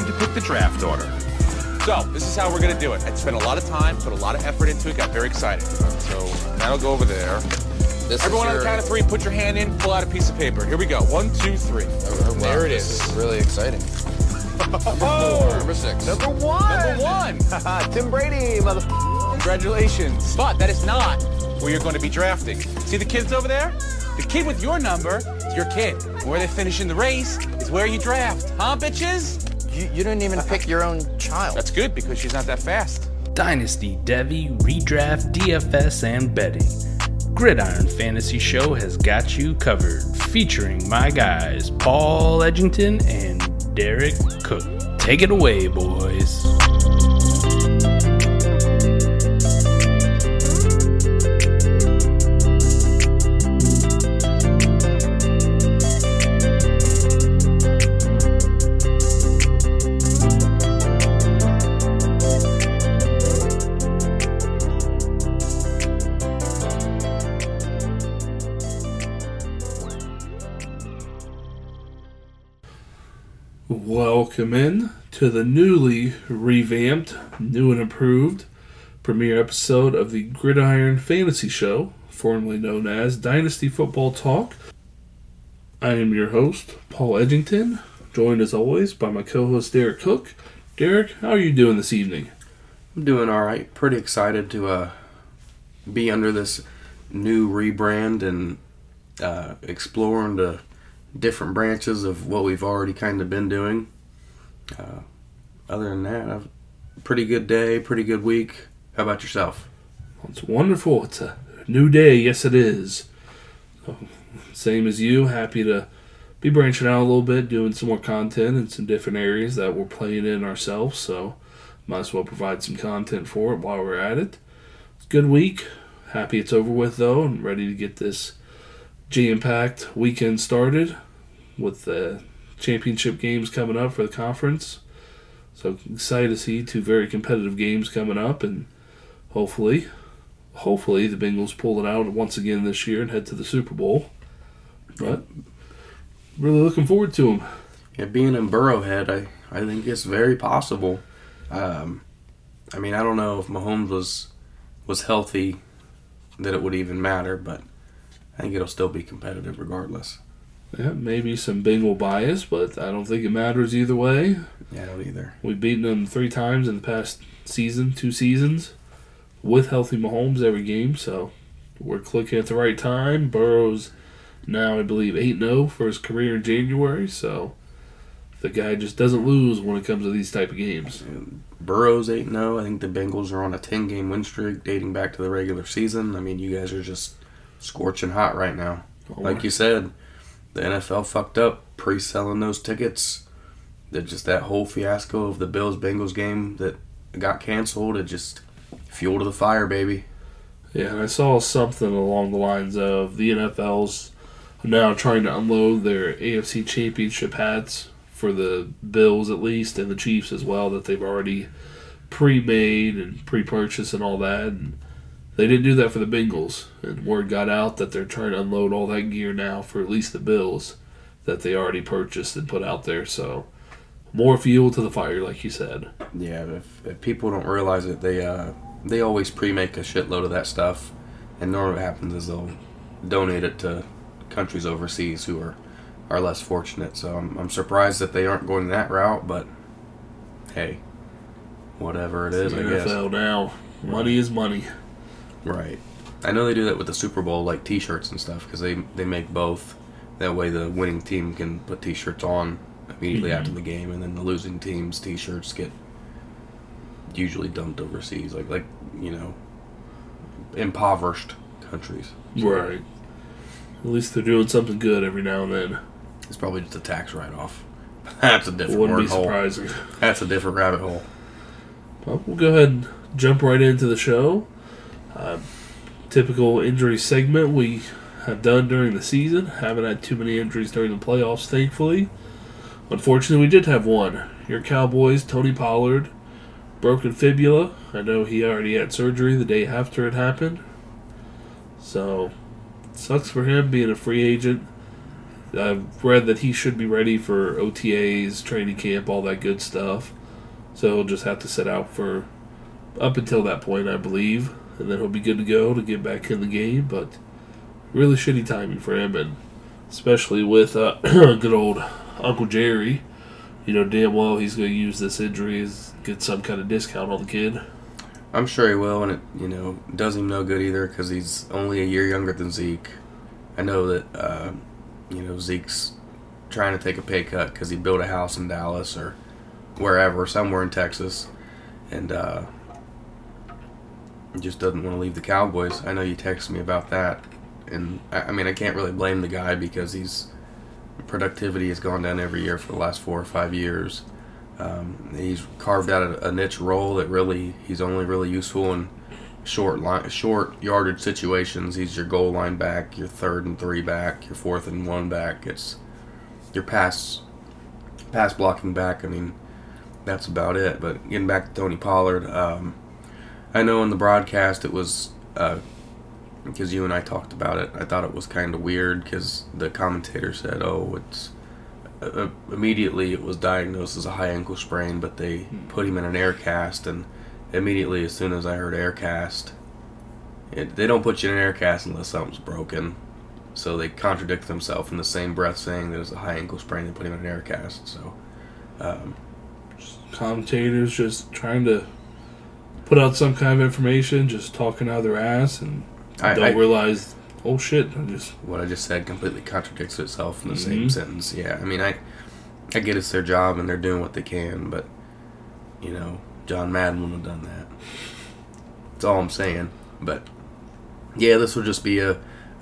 time to pick the draft order. So, this is how we're going to do it. I spent a lot of time, put a lot of effort into it, got very excited. So, that'll go over there. This Everyone is on your, the count of three, put your hand in, pull out a piece of paper. Here we go. One, two, three. Oh, oh wow, there it this is. really exciting. Oh, Number six. Number one. number one. Tim Brady, mother. Congratulations. But that is not where you're going to be drafting. See the kids over there? The kid with your number is your kid. Where they finish in the race is where you draft. Huh, bitches? You, you didn't even pick your own child. That's good because she's not that fast. Dynasty, Devy, Redraft, DFS, and betting. Gridiron Fantasy Show has got you covered, featuring my guys Paul Edgington and Derrik Koch. Take it away, boys. Welcome in to the newly revamped, new and improved premiere episode of the Gridiron Fantasy Show, formerly known as Dynasty Football Talk. I am your host, Paul Edgington, joined as always by my co host, Derrik Koch. Derrik, how are you doing this evening? I'm doing all right. Pretty excited to uh, be under this new rebrand and uh, exploring the different branches of what we've already kind of been doing. Uh, other than that, I've pretty good day, pretty good week. How about yourself? It's wonderful. It's a new day. Yes, it is. Same as you. Happy to be branching out a little bit, doing some more content in some different areas that we're playing in ourselves. So, might as well provide some content for it while we're at it. Good week. Happy it's over with, though, and ready to get this jam packed weekend started with the championship games coming up for the conference. So, excited to see two very competitive games coming up, and hopefully hopefully the Bengals pull it out once again this year and head to the Super Bowl. But really looking forward to them. Yeah, being in Burrowhead, I, I think it's very possible. Um, I mean, I don't know if Mahomes was was healthy that it would even matter, but I think it'll still be competitive regardless. Yeah, maybe some Bengal bias, but I don't think it matters either way. Yeah, I don't either. We've beaten them three times in the past season, two seasons, with healthy Mahomes every game. So we're clicking at the right time. Burrow's now, I believe, 8 0 for his career in January. So the guy just doesn't lose when it comes to these type of games. Burrow's 8 0. I think the Bengals are on a 10 game win streak dating back to the regular season. I mean, you guys are just scorching hot right now. Oh, like you said, the NFL fucked up pre selling those tickets. That just that whole fiasco of the Bills Bengals game that got canceled, it just fuel to the fire, baby. Yeah, and I saw something along the lines of the NFL's now trying to unload their AFC Championship hats for the Bills at least and the Chiefs as well that they've already pre-made and pre-purchased and all that. And they didn't do that for the Bengals, and word got out that they're trying to unload all that gear now for at least the Bills that they already purchased and put out there. So more fuel to the fire, like you said. Yeah, if, if people don't realize it, they uh, they always pre-make a shitload of that stuff, and normally what happens is they'll donate it to countries overseas who are are less fortunate. So I'm, I'm surprised that they aren't going that route, but hey, whatever it is, I guess. NFL now, money is money. Right. I know they do that with the Super Bowl, like T-shirts and stuff, because they they make both. That way, the winning team can put T-shirts on immediately mm-hmm. after the game, and then the losing team's T-shirts get usually dumped overseas, like like you know, impoverished countries. Right. At least they're doing something good every now and then. It's probably just a tax write-off. That's a different Wouldn't be surprising. That's a different rabbit hole. Well, we'll go ahead and jump right into the show. Uh, typical injury segment we have done during the season. Haven't had too many injuries during the playoffs, thankfully. Unfortunately, we did have one. Your Cowboys, Tony Pollard, broken fibula. I know he already had surgery the day after it happened. So, sucks for him being a free agent. I've read that he should be ready for OTAs, training camp, all that good stuff. So he'll just have to sit out for up until that point, I believe, and then he'll be good to go to get back in the game. But really shitty timing for him, and especially with uh, good old Uncle Jerry. You know damn well he's going to use this injury as get some kind of discount on the kid. I'm sure he will, and it you know does him no good either because he's only a year younger than Zeke. I know that uh, you know Zeke's trying to take a pay cut because he built a house in Dallas or wherever, somewhere in Texas, and uh, just doesn't want to leave the Cowboys. I know you texted me about that, and I, I mean I can't really blame the guy because he's productivity has gone down every year for the last four or five years. Um, he's carved out a, a niche role that really he's only really useful in short line, short yardage situations. He's your goal line back, your third and three back, your fourth and one back. It's your pass pass blocking back. I mean, that's about it. But getting back to Tony Pollard, um, I know in the broadcast it was because you and I talked about it. I thought it was kind of weird because the commentator said, "Oh, it's." Uh, immediately it was diagnosed as a high ankle sprain, but they put him in an air cast, and immediately as soon as I heard air cast, it, they don't put you in an air cast unless something's broken. So they contradict themselves in the same breath, saying that it's a high ankle sprain. They put him in an air cast. So um, Commentators just trying to put out some kind of information, just talking out of their ass, and I, don't I, realize, oh shit, I just what I just said completely contradicts itself in the same Mhm. sentence. Yeah, I mean, I, I get it's their job and they're doing what they can, but you know, John Madden wouldn't have done that. That's all I'm saying. But yeah, this will just be a,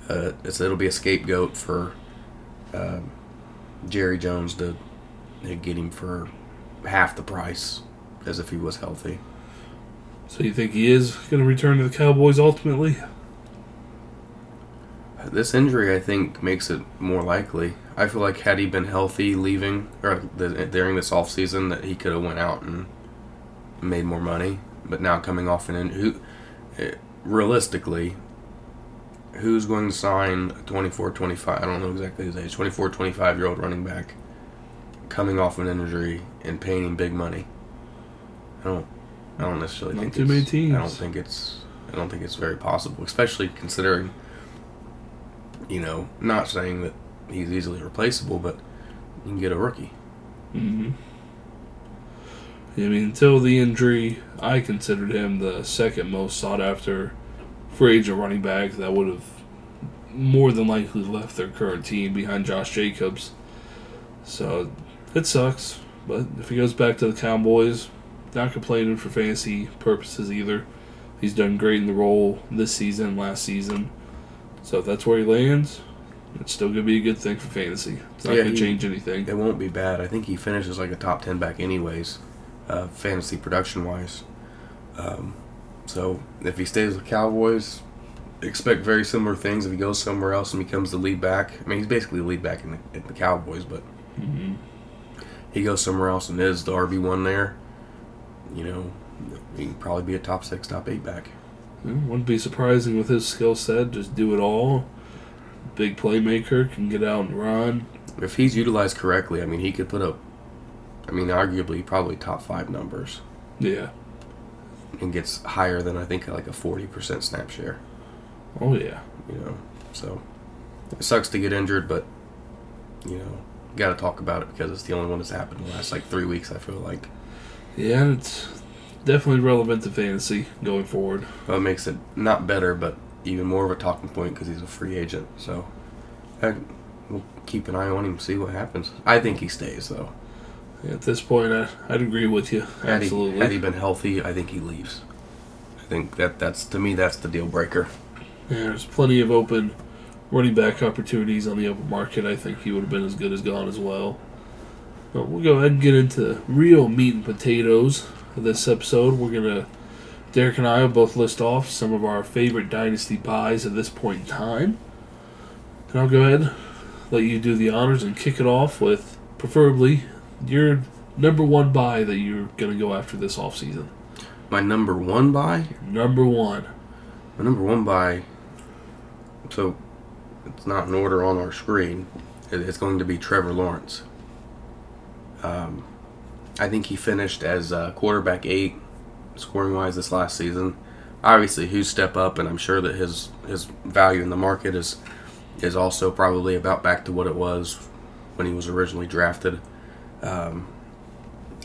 a it's, it'll be a scapegoat for um, Jerry Jones to, to get him for half the price as if he was healthy. So you think he is going to return to the Cowboys ultimately? This injury, I think, makes it more likely. I feel like had he been healthy leaving or the, during this off season, that he could have went out and made more money. But now coming off an injury, eh, realistically, who's going to sign a 24, 25? I don't know exactly his age. 24, 25 year old running back coming off an injury and paying him big money. I don't. I don't necessarily Not think too it's, many teams. I don't think it's. I don't think it's very possible, especially considering. You know, not saying that he's easily replaceable, but you can get a rookie. Mm-hmm. I mean, until the injury, I considered him the second most sought after free agent running back that would have more than likely left their current team behind Josh Jacobs. So it sucks, but if he goes back to the Cowboys, not complaining for fantasy purposes either. He's done great in the role this season, last season. So if that's where he lands, it's still gonna be a good thing for fantasy. It's not Yeah, gonna he- change anything. It won't be bad. I think he finishes like a top ten back, anyways, uh, fantasy production wise. Um, so if he stays with Cowboys, expect very similar things. If he goes somewhere else and becomes the lead back, I mean he's basically the lead back in the, in the Cowboys, but Mm-hmm. he goes somewhere else and is the RB one there. You know, he can probably be a top six, top eight back. Yeah, wouldn't be surprising with his skill set. Just do it all. Big playmaker can get out and run. If he's utilized correctly, I mean he could put up. I mean, arguably probably top five numbers Yeah. and gets higher than I think like a forty percent snap share. Oh yeah. you know. So it sucks to get injured, but you know, got to talk about it because it's the only one that's happened in the last like three weeks. I feel like Yeah, and it's definitely relevant to fantasy going forward. well, it makes it not better, but even more of a talking point because he's a free agent. So I, we'll keep an eye on him, see what happens. I think he stays though. At this point, I, I'd agree with you. Had he, Absolutely. had he been healthy, I think he leaves. I think that that's to me that's the deal breaker. Yeah, there's plenty of open running back opportunities on the open market. I think he would have been as good as gone as well. But we'll go ahead and get into real meat and potatoes of this episode. We're gonna Derrik and I will both list off some of our favorite dynasty buys at this point in time. And I'll go ahead, let you do the honors and kick it off with preferably your number one buy that you're gonna go after this offseason. My number one buy Number one. My number one buy, so it's not in order on our screen. it's going to be Trevor Lawrence. Um, I think he finished as uh, quarterback eight, scoring wise this last season. Obviously, huge step up, and I'm sure that his his value in the market is is also probably about back to what it was when he was originally drafted. Um,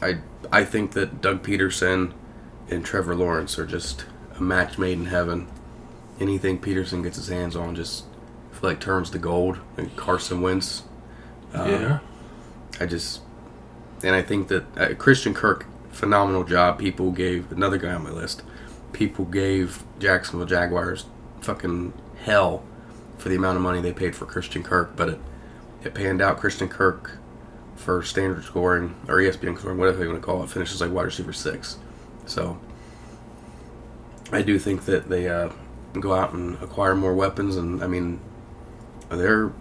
I I think that Doug Pederson and Trevor Lawrence are just a match made in heaven. Anything Pederson gets his hands on just I feel like turns to gold. And Carson Wentz, um, yeah. I just and I think that uh, Christian Kirk, phenomenal job. People gave another guy on my list. People gave Jacksonville Jaguars fucking hell for the amount of money they paid for Christian Kirk, but it it panned out. Christian Kirk for standard scoring or ESPN scoring, whatever you want to call it, finishes like wide receiver six. So I do think that they uh, go out and acquire more weapons, and I mean they're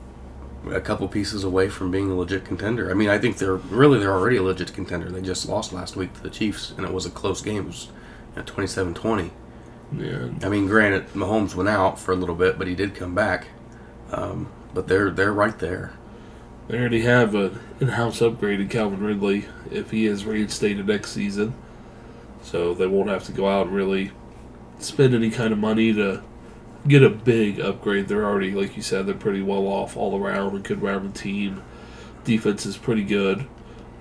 a couple pieces away from being a legit contender. I mean, I think they're really they're already a legit contender. They just lost last week to the Chiefs, and it was a close game. It was at 27-20. Yeah. I mean, granted, Mahomes went out for a little bit, but he did come back. Um, but they're they're right there. They already have an in-house upgrade in Calvin Ridley if he is reinstated next season, so they won't have to go out and really spend any kind of money to get a big upgrade. They're already, like you said, they're pretty well off all around, a good rounded team. Defense is pretty good.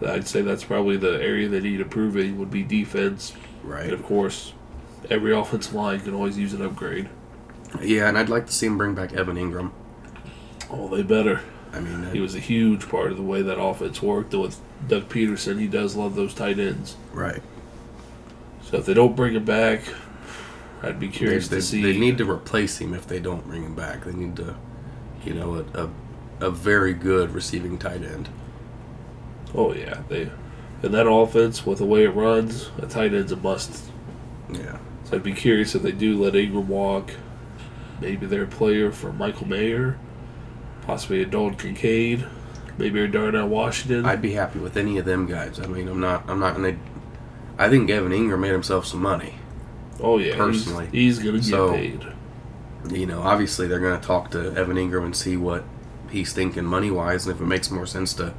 I'd say that's probably the area they need improving would be defense, Right. and of course, every offensive line can always use an upgrade. Yeah, and I'd like to see him bring back Evan Engram. Oh, they better. I mean, He was a huge part of the way that offense worked. And with Doug Pederson, he does love those tight ends. right. So if they don't bring him back, I'd be curious they, to see. they need to uh, replace him if they don't bring him back. They need to, you know, a, a, a very good receiving tight end. oh yeah, they and that offense with the way it runs, a tight end's a must. Yeah. So I'd be curious if they do let Engram walk. Maybe they're a player for Michael Mayer, possibly a Dalton Kincaid, maybe a Darnell Washington. I'd be happy with any of them guys. I mean, I'm not. I'm not gonna. I think Evan Engram made himself some money. Oh yeah, personally. he's, he's gonna get So- paid. You know, obviously they're gonna talk to Evan Engram and see what he's thinking money wise, and if it makes more sense to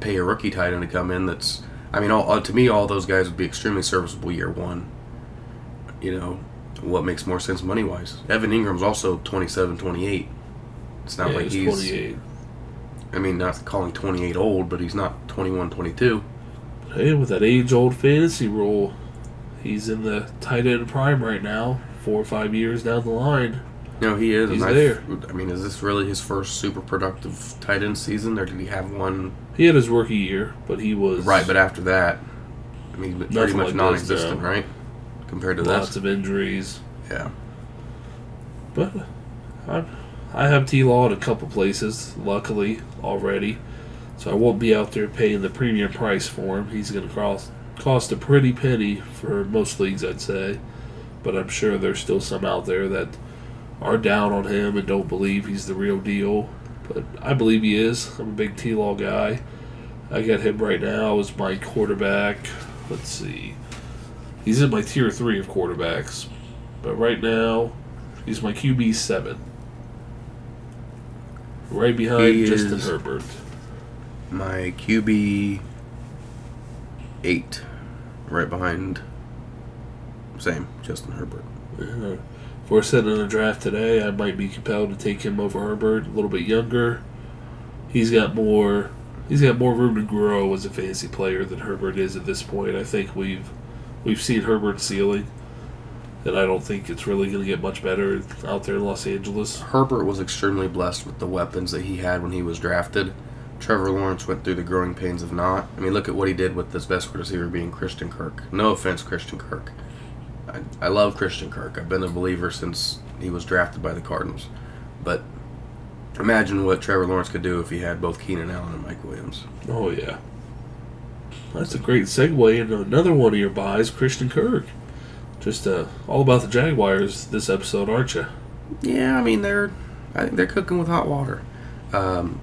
pay a rookie tight end to come in. That's. I mean, all, uh, to me, all those guys would be extremely serviceable year one. You know, what makes more sense money wise? Evan Engram's also 27, 28. It's not yeah, like he's he's. 28. I mean, not calling 28 old, but he's not 21, 22. Hey, with that age-old fantasy rule, he's in the tight end prime right now. Four or five years down the line. No, he is. He's I- there. I mean, is this really his first super productive tight end season, or did he have one? He had his rookie year, but he was Right, but after that, I mean, pretty much like non-existent, no. right? Compared to lots this, of injuries. yeah. But I, I have T Law in a couple places, luckily already, so I won't be out there paying the premium price for him. He's going to cost cost a pretty penny for most leagues, I'd say. But I'm sure there's still some out there that are down on him and don't believe he's the real deal. But I believe he is. I'm a big T Law guy. I got him right now as my quarterback. Let's see. He's in my tier three of quarterbacks. But right now, he's my QB seven. Right behind He Justin Herbert. My QB eight, right behind. Same, Justin Herbert. Uh, if we're setting a draft today, I might be compelled to take him over Herbert. A little bit younger. He's got more. He's got more room to grow as a fantasy player than Herbert is at this point. I think we've we've seen Herbert's ceiling, and I don't think it's really going to get much better out there in Los Angeles. Herbert was extremely blessed with the weapons that he had when he was drafted. Trevor Lawrence went through the growing pains of not. I mean, look at what he did with his best receiver being Christian Kirk. No offense, Christian Kirk. I, I love Christian Kirk. I've been a believer since he was drafted by the Cardinals. But imagine what Trevor Lawrence could do if he had both Keenan Allen and Mike Williams. Oh yeah, that's a great segue into another one of your buys, Christian Kirk. Just uh, all about the Jaguars this episode, aren't you? Yeah, I mean they're I think they're cooking with hot water. Um,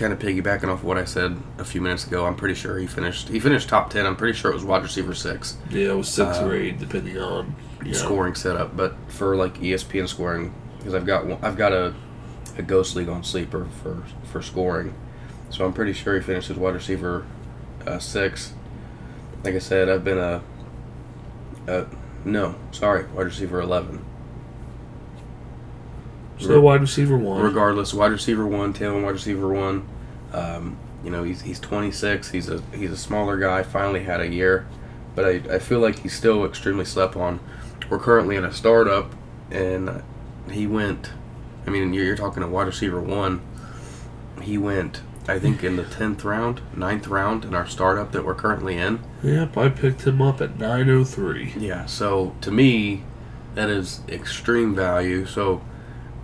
kind of piggybacking off what I said a few minutes ago, I'm pretty sure he finished he finished top ten. I'm pretty sure it was wide receiver six. Yeah, it was six Uh, or eight, depending on know. scoring setup, but for like ESPN scoring, because I've got one, I've got a a ghost league on sleeper for for scoring. So I'm pretty sure he finishes wide receiver uh, six. Like I said, I've been a, a no, sorry, wide receiver eleven. So wide receiver one. Regardless, wide receiver one, Taylor wide receiver one. Um, you know, he's he's 26. He's a he's a smaller guy. Finally had a year, but I, I feel like he's still extremely slept on. We're currently in a startup, and he went. I mean, you're, you're talking a wide receiver one. He went, I think, in the tenth round, ninth round in our startup that we're currently in. Yep, I picked him up at 903. Yeah. So to me, that is extreme value. So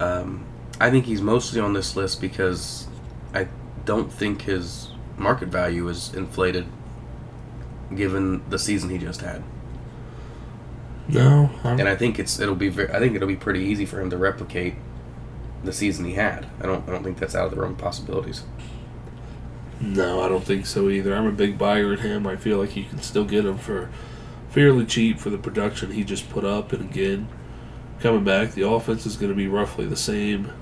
um, I think he's mostly on this list because I don't think his market value is inflated given the season he just had. No, I'm, And I think it's it'll be ve- I think it'll be pretty easy for him to replicate the season he had. I don't I don't think that's out of the realm of possibilities. no, I don't think so either. I'm a big buyer in him. I feel like you can still get him for fairly cheap for the production he just put up. And again, coming back, the offense is going to be roughly the same,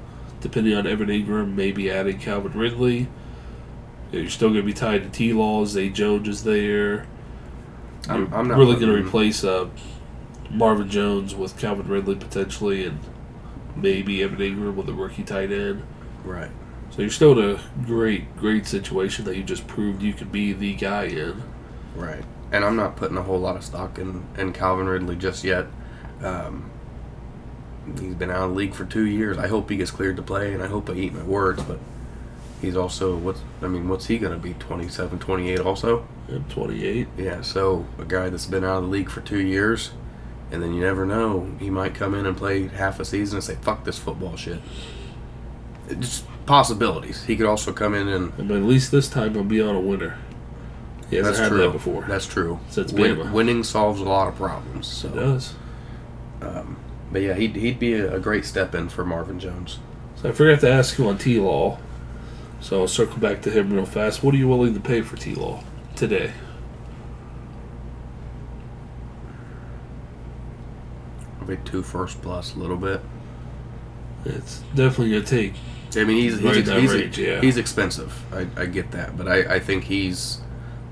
depending on Evan Engram, maybe adding Calvin Ridley. You're still going to be tied to T Law. Zay Jones is there. I'm, You're I'm not really going to replace uh, Marvin Jones with Calvin Ridley potentially, and maybe Evan Ingram with a rookie tight end. right. So you're still in a great, great situation that you just proved you could be the guy in. Right. And I'm not putting a whole lot of stock in, in Calvin Ridley just yet. Um, he's been out of the league for two years. I hope he gets cleared to play, and I hope I eat my words, but he's also, what's, I mean, what's he going to be, 27, 28 also? At 28. Yeah, so a guy that's been out of the league for two years, and then you never know, he might come in and play half a season and say, fuck this football shit. It's just possibilities. He could also come in and But at least this time he'll be on a winner. He hasn't That's had true. that before. That's true. Since Win- winning solves a lot of problems. So. it does. Um, But yeah, he'd, he'd be a, a great step in for Marvin Jones. So I forgot to ask you on T Law. So I'll circle back to him real fast. What are you willing to pay for T Law today? Probably two first plus a little bit. It's definitely to take. I mean, he's Right he's, he's, range, yeah. he's expensive. I, I get that, but I, I think he's.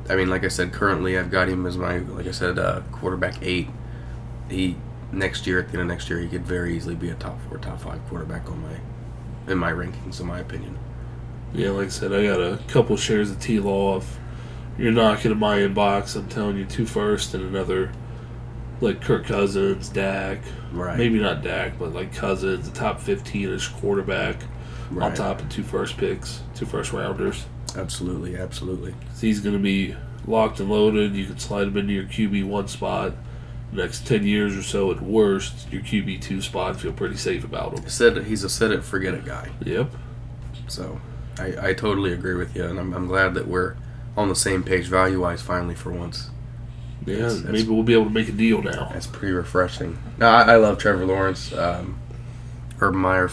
I mean, like I said, currently I've got him as my like I said, uh, quarterback eight. He next year at the end of next year he could very easily be a top four, top five quarterback on my in my rankings, in my opinion. Yeah, like I said, I got a couple shares of T Law. If you're knocking in my inbox, I'm telling you two first and another, like Kirk Cousins, Dak. Right. Maybe not Dak, but like Cousins, the top 15 ish quarterback right. on top of two first picks, two first rounders. Absolutely, absolutely. So he's going to be locked and loaded. You can slide him into your QB one spot. Next 10 years or so, at worst, your QB two spot. Feel pretty safe about him. Said he's a set it forget it guy. Yep. So I, I totally agree with you, and I'm, I'm glad that we're on the same page value wise finally for once. Yeah, That's- that's- maybe we'll be able to make a deal now. That's pretty refreshing. No, I, I love Trevor Lawrence. Um, Urban Meyer.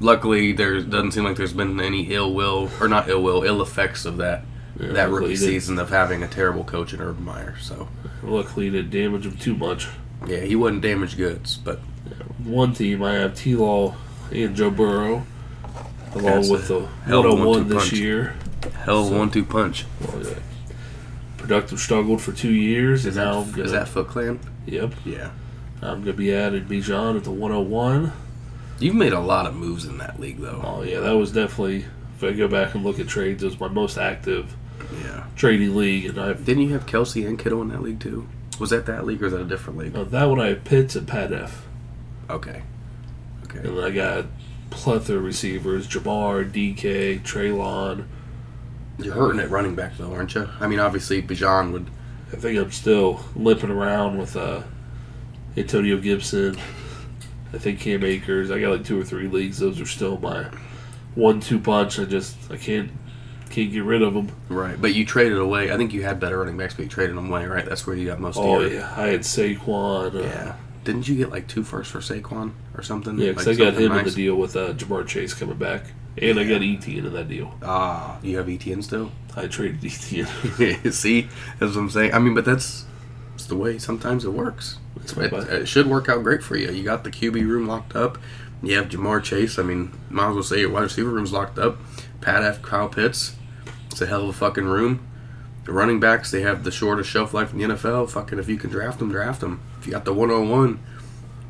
Luckily, there doesn't seem like there's been any ill will or not ill will, ill effects of that Yeah, that rookie season of having a terrible coach in Urban Meyer. So Luckily, he didn't damage him too much. yeah, he wasn't damaged goods, but One team, I have T Law and Joe Burrow, along That's with the hell 101 one-two this punch. year. hell of So- one-two punch. Well, yeah. Productive struggled for two years, Is and that now I'm gonna, is that Foot Clan? Yep. Yeah, I'm gonna be adding Bijan at the 101. you've made a lot of moves in that league though. Oh yeah, that was definitely. If I go back and look at trades, it was my most active Yeah. trading league, and I've Didn't you have Kelce and Kittle in that league too? Was that that league or is that a different league? uh, that one I have Pitts and Pat F, Okay. Okay. and then I got plethora of receivers: Ja'Marr, DK, Treylon. You're hurting at running back though, aren't you? I mean, obviously Bijan would. I think I'm still limping around with uh, Antonio Gibson. I think Cam Akers. I got like two or three leagues. Those are still my one-two punch. I just I can't can't get rid of them. Right, but you traded away. I think you had better running backs, but you traded them away, right? That's where you got most Oh of your. yeah, I had Saquon. Uh, Yeah. Didn't you get like two firsts for Saquon or something? Yeah, because Like I got him in the deal with uh, Ja'Marr Chase coming back, and I got Etienne in that deal. Ah, you have Etienne still? I traded Etienne. See, that's what I'm saying. I mean, but that's, that's the way sometimes it works. It, it should work out great for you. You got the QB room locked up. You have Ja'Marr Chase. I mean, might as well say your wide receiver room's locked up. Pat F. Kyle Pitts. It's a hell of a fucking room. The running backs, they have the shortest shelf life in the NFL. Fucking, if you can draft them, draft them. If you got the 101,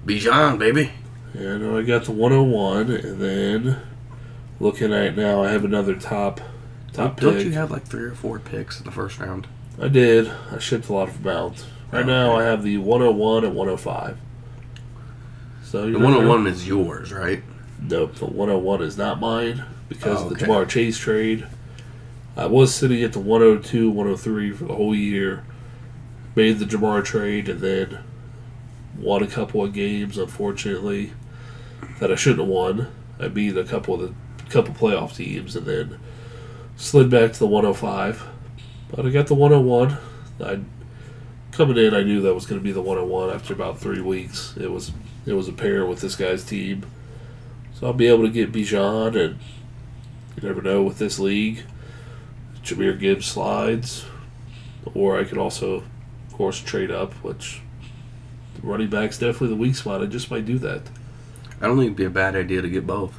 Bijan, baby. Yeah, I I got the 101, and then looking at it now, I have another top top Don't pick. you have like three or four picks in the first round? I did. I shipped a lot of out. Right Oh, now, okay. I have the 101 and 105. So The know, 101 is yours, right? Nope, the 101 is not mine because Oh, of the oh, okay. Ja'Marr Chase trade. I was sitting at the 102, 103 for the whole year. Made the Ja'Marr trade and then won a couple of games, unfortunately, that I shouldn't have won. I beat a couple of the couple playoff teams and then slid back to the 105. But I got the 101. I coming in, I knew that was going to be the 101 after about three weeks. It was it was a pair with this guy's team. So I'll be able to get Bijan, and you never know with this league. Jahmyr Gibbs slides, or I could also, of course, trade up, which running back's definitely the weak spot. I just might do that. I don't think it'd be a bad idea to get both.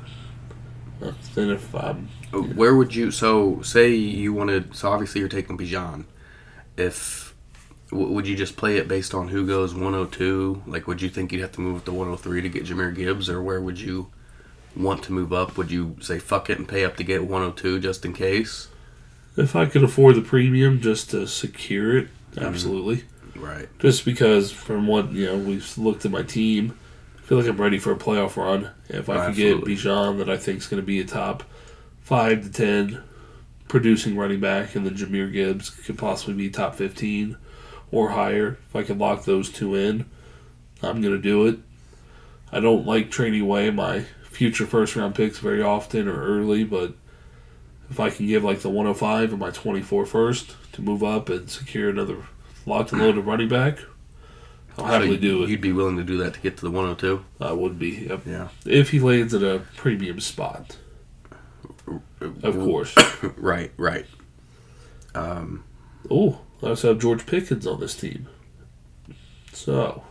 Uh, Then if I'm Uh, Where would you? So, say you wanted. So, obviously, you're taking Bijan. If w- would you just play it based on who goes 102? Like, would you think you'd have to move up to 103 to get Jahmyr Gibbs, or where would you want to move up? Would you say fuck it and pay up to get 102 just in case? If I could afford the premium just to secure it, mm-hmm. absolutely. Right. Just because from what you know we've looked at my team, I feel like I'm ready for a playoff run. If I could get. Bijan, that I think is going to be a top five to ten producing running back, and then Jahmyr Gibbs could possibly be top fifteen or higher. If I could lock those two in, I'm going to do it. I don't like trading away my future first round picks very often or early, but if I can give like the 105 and my 24 first to move up and secure another locked and loaded running back, I'll happily do it. You'd be willing to do that to get to the 102? I would be yep. Yeah. if he lands at a premium spot, of course. Right. Right. Um. Oh, I also have George Pickens on this team. So,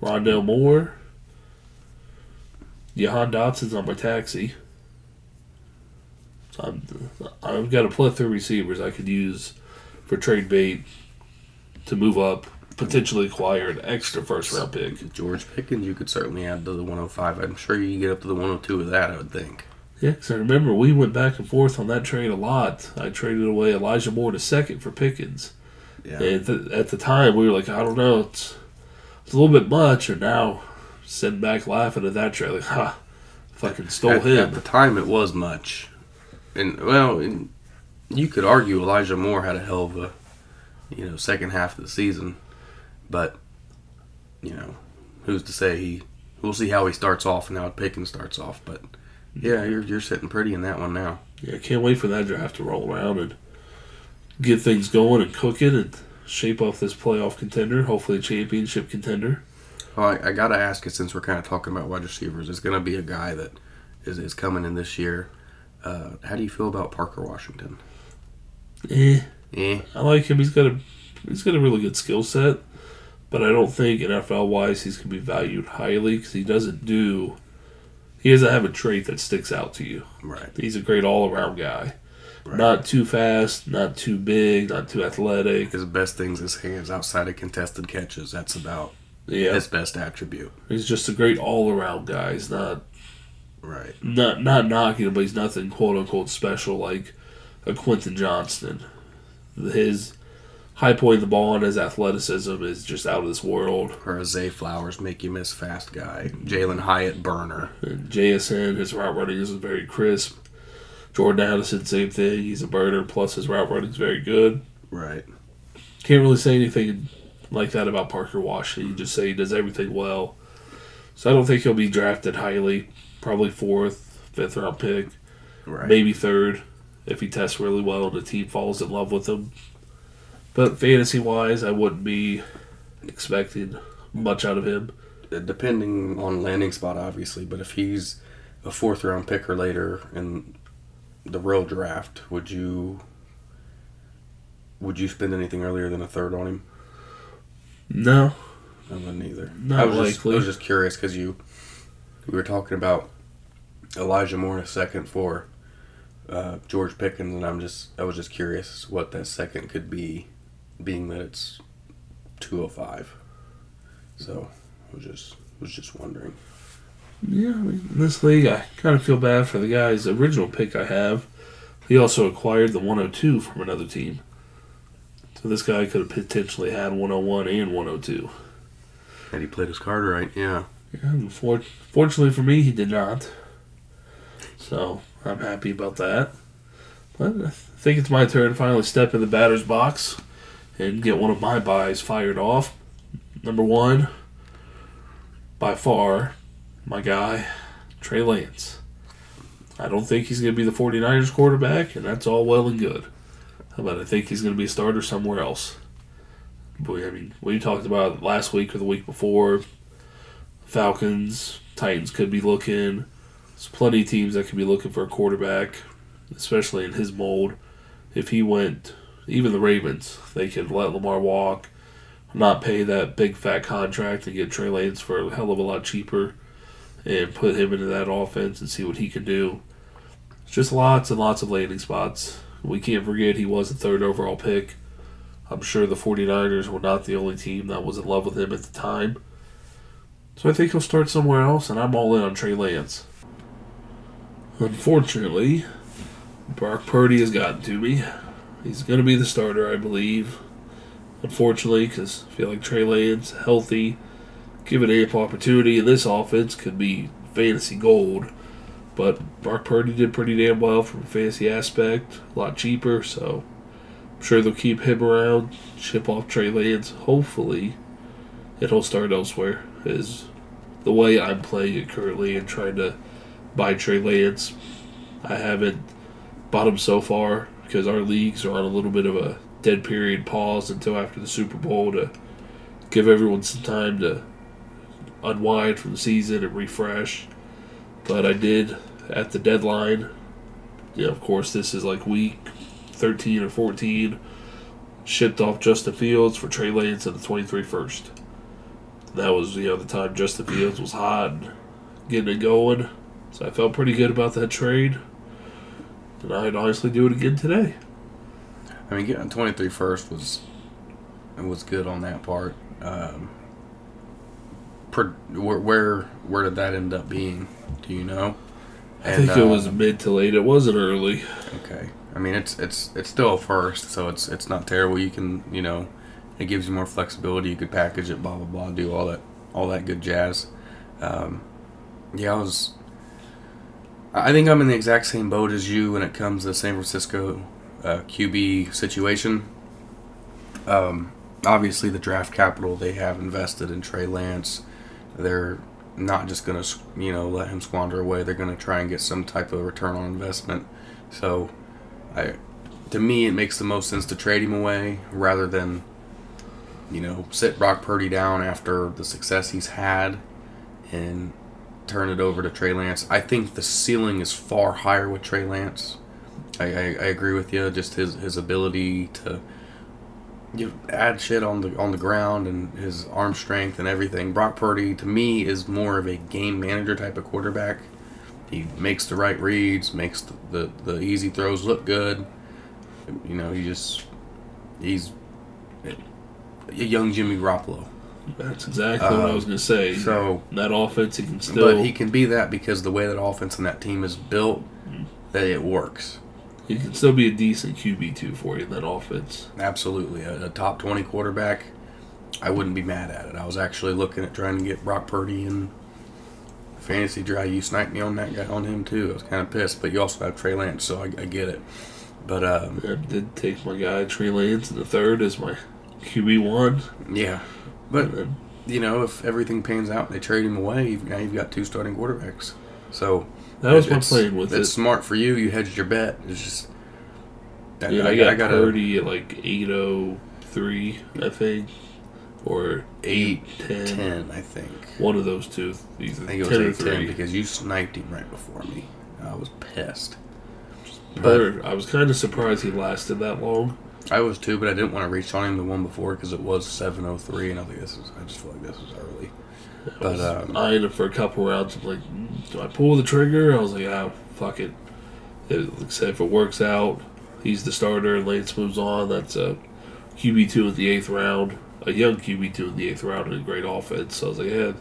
Rondale Moore, Jahan Dotson's on my taxi. So I'm, I've got a plethora of receivers I could use for trade bait to move up, potentially acquire an extra first round pick. George Pickens, you could certainly add to the 105. I'm sure you can get up to the 102 with that. I would think. Yeah, because I remember we went back and forth on that trade a lot. I traded away Elijah Moore to second for Pickens. Yeah. And th- at the time, we were like, I don't know, it's, it's a little bit much. And now, sitting back laughing at that trade, like, ha, fucking stole at, him. At the time, it was much, and well, and you could argue Elijah Moore had a hell of a, you know, second half of the season, but you know, who's to say he? We'll see how he starts off and how Pickens starts off, but yeah, you're you're sitting pretty in that one now. yeah, I can't wait for that draft to roll around and get things going and cook it and shape off this playoff contender, hopefully a championship contender. Well, I, I gotta ask it since we're kind of talking about wide receivers. It's gonna be a guy that is is coming in this year. Uh, how do you feel about Parker Washington? Eh, Eh, I like him. He's got a he's got a really good skill set, but I don't think in NFL wise he's gonna be valued highly because he doesn't do. He doesn't have a trait that sticks out to you. right. He's a great all around guy. Right. Not too fast, not too big, not too athletic. His best thing's his hands outside of contested catches. That's about Yeah, his best attribute. he's just a great all around guy. He's not Right. not not knocking him, but he's nothing quote unquote special like a Quentin Johnston. His high point of the ball and his athleticism is just out of this world. Or a Zay Flowers make you miss fast guy. Jalin Hyatt burner. And JSN, his route running is very crisp. Jordan Addison, same thing. He's a burner. Plus, his route running is very good. Right. Can't really say anything like that about Parker Washington. You just say he does everything well. So I don't think he'll be drafted highly. Probably fourth, fifth round pick, Right. maybe third if he tests really well and the team falls in love with him. But fantasy wise, I wouldn't be expecting much out of him. Uh, Depending on landing spot, obviously, but if he's a fourth round pick or later in the real draft, would you would you spend anything earlier than a third on him? No, I wouldn't either. Not I was Just, I was just curious because you we were talking about Elijah Moore in a second for uh, George Pickens, and I'm just I was just curious what that second could be, being that it's 205. So I was just was just wondering. Yeah, I mean, in this league, I kind of feel bad for the guy's original pick I have. He also acquired the 102 from another team. So this guy could have potentially had 101 and 102. And he played his card right, yeah. Yeah, for, fortunately for me, he did not. So I'm happy about that. But I think it's my turn to finally step in the batter's box and get one of my buys fired off. Number one, by far, my guy, Trey Lance. I don't think he's going to be the 49ers quarterback, and that's all well and good. But I think he's going to be a starter somewhere else. I mean, we talked about last week or the week before. Falcons, Titans could be looking. There's plenty of teams that could be looking for a quarterback, especially in his mold. If he went, even the Ravens, they could let Lamar walk, not pay that big fat contract and get Trey Lance for a hell of a lot cheaper and put him into that offense and see what he can do. It's just lots and lots of landing spots. We can't forget he was the third overall pick. I'm sure the 49ers were not the only team that was in love with him at the time. So I think he'll start somewhere else, and I'm all in on Trey Lance. Unfortunately, Brock Purdy has gotten to me. He's going to be the starter, I believe. Unfortunately, because I feel like Trey Lance, healthy, given ample opportunity in this offense, could be fantasy gold. But Brock Purdy did pretty damn well from a fantasy aspect, a lot cheaper, so I'm sure they'll keep him around, ship off Trey Lance. Hopefully, it'll start elsewhere. Is the way I'm playing it currently and trying to buy Trey Lance. I haven't bought him so far because our leagues are on a little bit of a dead period pause until after the Super Bowl to give everyone some time to unwind from the season and refresh. But I did at the deadline. Yeah, of course, this is like week 13 or 14. Shipped off Justin Fields for Trey Lance at the 23 first. That was, you know, the time Justin Fields was hot and getting it going. So I felt pretty good about that trade. And I'd honestly do it again today. I mean, getting 23 first was it was good on that part. Um, per, where, where where did that end up being? Do you know? I think it was mid to late. It wasn't early. Okay. I mean, it's it's it's still a first, so it's it's not terrible. You can you know, it gives you more flexibility. You could package it, blah blah blah, do all that all that good jazz. Um, yeah, I was. I think I'm in the exact same boat as you when it comes to San Francisco uh, QB situation. Um, obviously, the draft capital they have invested in Trey Lance, they're not just going to you know let him squander away. They're going to try and get some type of return on investment. So, I to me it makes the most sense to trade him away rather than you know sit Brock Purdy down after the success he's had and turn it over to Trey Lance. I think the ceiling is far higher with Trey Lance. I, I, I agree with you. Just his his ability to you know, add shit on the on the ground and his arm strength and everything. Brock Purdy to me is more of a game manager type of quarterback. He makes the right reads, makes the, the, the easy throws look good. You know, he just he's young Jimmy Garoppolo. That's exactly what I was going to say. So that offense, he can still. but he can be that because the way that offense and that team is built, that it works. He can still be a decent QB two for you in that offense. Absolutely, a, a top twenty quarterback. I wouldn't be mad at it. I was actually looking at trying to get Brock Purdy and fantasy dry. You sniped me on that guy on him too. I was kind of pissed, but you also have Trey Lance, so I, I get it. But um, I did take my guy Trey Lance in the third as my QB one. yeah, but then you know if everything pans out, and they trade him away. You've, now you've got two starting quarterbacks. So that was my plan with It's it. smart for you. You hedged your bet. It's just. that- Yeah, I got, gotta- Purdy at like eight oh three, I think, or eight, ten. ten, I think. One of those two, either I think it was eight ten because you sniped him right before me. I was pissed. Or I was kind of surprised he lasted that long. I was too, but I didn't want to reach on him the one before because it was 7:03, and I think this is. I just feel like this is early. But um, eyeing it for a couple rounds. I'm like, do I pull the trigger? I was like, ah, fuck it. It- Like I said, if it works out, he's the starter and Lance moves on. That's a QB two in the eighth round, a young QB two in the eighth round, and a great offense. So I was like, yeah,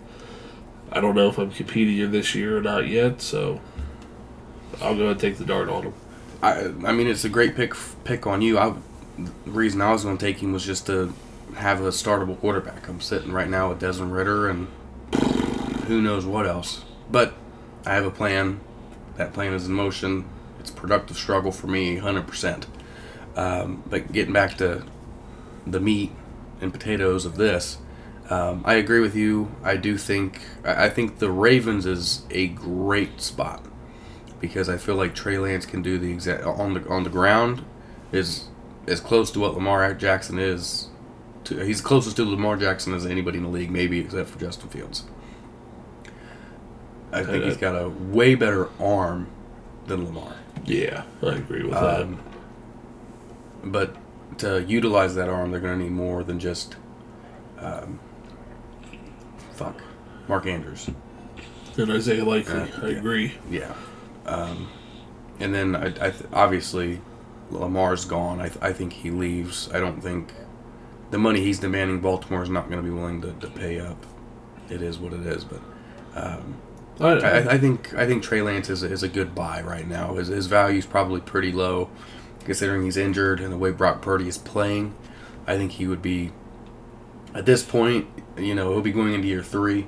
I don't know if I'm competing in this year or not yet. So I'll go ahead and take the dart on him. I, I mean, it's a great pick pick on you. I, the reason I was going to take him was just to have a startable quarterback. I'm sitting right now with Desmond Ridder and who knows what else. But I have a plan. That plan is in motion. It's a productive struggle for me, 100%. Um, but getting back to the meat and potatoes of this, um, I agree with you. I do think I think the Ravens is a great spot because I feel like Trey Lance can do the exact on the on the ground is as close to what Lamar Jackson is. To, he's closest to Lamar Jackson as anybody in the league, maybe except for Justin Fields. I think he's got a way better arm than Lamar. Yeah, I agree with Um, but to utilize that arm, they're going to need more than just, um, fuck, Mark Andrews. And Isaiah Likely, Uh, I yeah. agree. Yeah. Um, and then I, I th- obviously Lamar's gone. I, th- I think he leaves. I don't think the money he's demanding Baltimore is not going to be willing to, to pay up. It is what it is, but um, I, I, I think I think Trey Lance is, is a good buy right now. His, his is probably pretty low, considering he's injured and the way Brock Purdy is playing. I think he would be at this point. You know, he'll be going into year three.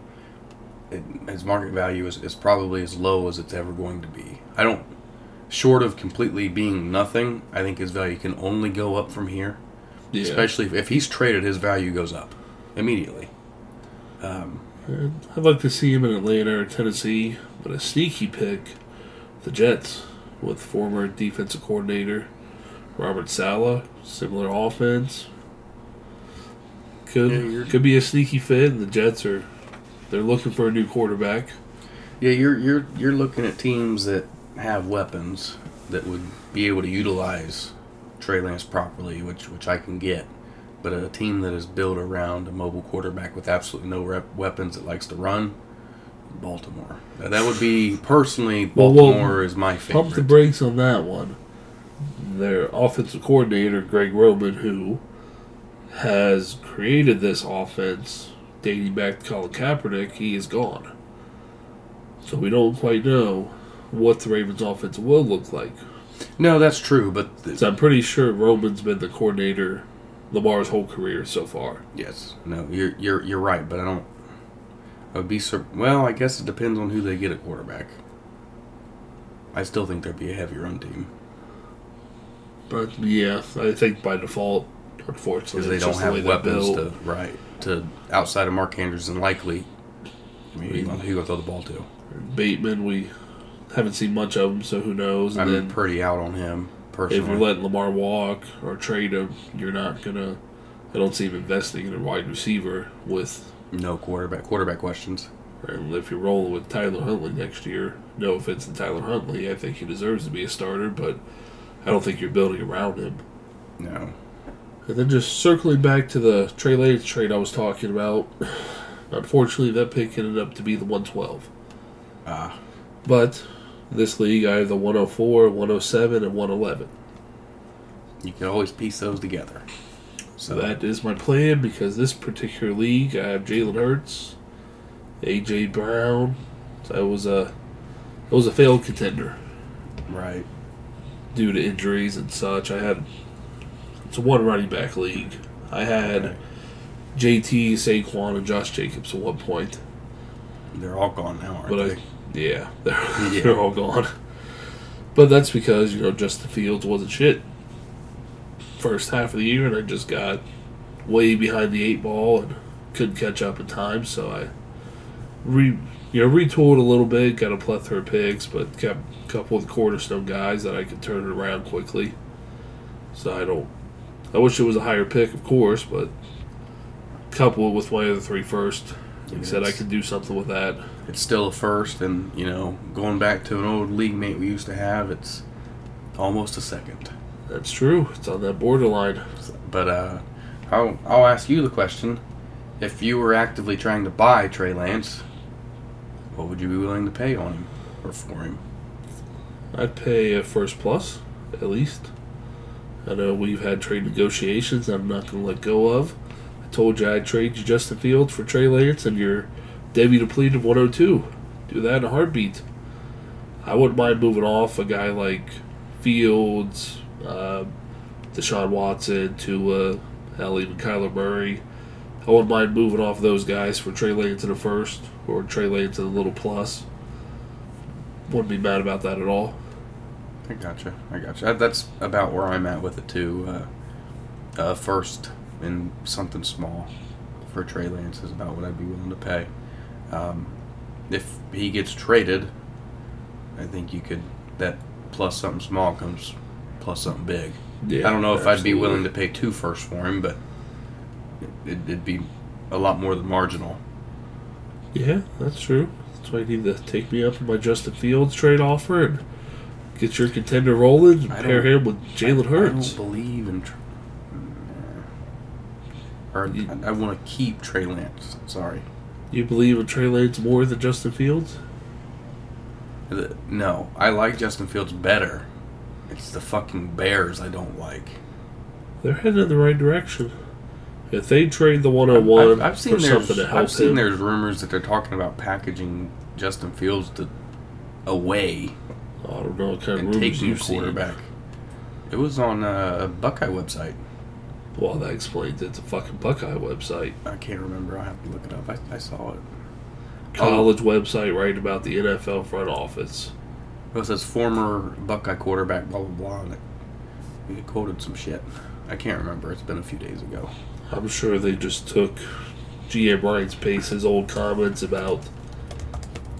It, his market value is, is probably as low as it's ever going to be. I don't, short of completely being nothing. I think his value can only go up from here. yeah. Especially if, if he's traded, his value goes up immediately. Um, I'd like to see him in Atlanta or Tennessee, but a sneaky pick, the Jets, with former defensive coordinator Robert Saleh, similar offense. Could Yeah, could be a sneaky fit. And the Jets are they're looking for a new quarterback. Yeah, you're you're you're looking at teams that have weapons that would be able to utilize Trey Lance properly, which which I can get. But a team that is built around a mobile quarterback with absolutely no rep- weapons that likes to run, Baltimore. Now, That would be personally Well, well, Baltimore is my favorite. Pump the brakes on that one. Their offensive coordinator Greg Roman, who has created this offense dating back to Colin Kaepernick, he is gone. So we don't quite know what the Ravens' offense will look like. No, that's true, but th- So I'm pretty sure Roman's been the coordinator Lamar's whole career so far. yes, no, you're you're you're right, but I don't. I would be sur- well. I guess it depends on who they get at quarterback. I still think there'd be a heavy run team. But yeah, I think by default, because unfortunately, they it's don't the have they're weapons to right to outside of Mark Andrews and likely. I mean, who you gonna throw the ball to? Bateman, we haven't seen much of him, so who knows? And I'm then pretty out on him personally. if you're letting Lamar walk or trade him, you're not gonna. I don't see him investing in a wide receiver with. no quarterback quarterback questions. And if you're rolling with Tyler Huntley next year, no offense to Tyler Huntley, I think he deserves to be a starter, but I don't think you're building around him. No, And then just circling back to the Trey Lance trade I was talking about, unfortunately that pick ended up to be the 112. ah, But this league, I have the 104, 107, and 111. you can always piece those together. So that is my plan because this particular league, I have Jalen Hurts, AJ Brown. So it was a it was a failed contender right. due to injuries and such. I had it's a one running back league. I had Okay. JT, Saquon, and Josh Jacobs at one point. They're all gone now, aren't But they? I, yeah, they're, Yeah. they're all gone. But that's because you know Justin Fields wasn't shit first half of the year, and I just got way behind the eight ball and couldn't catch up in time. So I re you know retooled a little bit, got a plethora of picks, but kept a couple of the cornerstone guys that I could turn it around quickly. So I don't. I wish it was a higher pick, of course, but couple it with my other three first. Like I said, I could do something with that. It's still a first, and you know, going back to an old league mate we used to have, it's almost a second. That's true. It's on that borderline. But uh, I'll I'll ask you the question: If you were actively trying to buy Trey Lance, what would you be willing to pay on him or for him? I'd pay a first plus, at least. I know we've had trade negotiations I'm not going to let go of. I told you I'd trade you Justin Fields for Trey Lance and your Debbie depleted 102. Do that in a heartbeat. I wouldn't mind moving off a guy like Fields, uh, Deshaun Watson, to hell, even Kyler Murray. I wouldn't mind moving off those guys for Trey Lance in the first or Trey Lance in the little plus. Wouldn't be mad about that at all. I gotcha. I gotcha. That- That's about where I'm at with it too. Uh, uh, first in something small for Trey Lance is about what I'd be willing to pay. Um, if he gets traded, I think you could that plus something small comes plus something big. Yeah, I don't know if I'd be willing to pay two first for him, but it, it'd be a lot more than marginal. Yeah, that's true. That's why you need to take me up in my Justin Fields trade offer and get your contender rolling and pair him with Jalen Hurts. I don't believe in. Tr- or You- I, I want to keep Trey Lance. Sorry. You believe in Trey Lance more than Justin Fields? No, I like Justin Fields better. It's the fucking Bears I don't like. They're heading in the right direction. If they trade the 101 I've, I've seen something to help I've seen him, there's rumors that they're talking about packaging Justin Fields to away I don't know what kind of and rumors taking you've seen. quarterback. It was on uh, a Buckeye website. Well, that explains it's a fucking Buckeye website. I can't remember. I have to look it up. I, I saw it. College website writing about the NFL front office. It says former Buckeye quarterback, blah blah blah. And it, it quoted some shit. I can't remember. It's been a few days ago. I'm sure they just took GM Ryan's Pace, his old comments about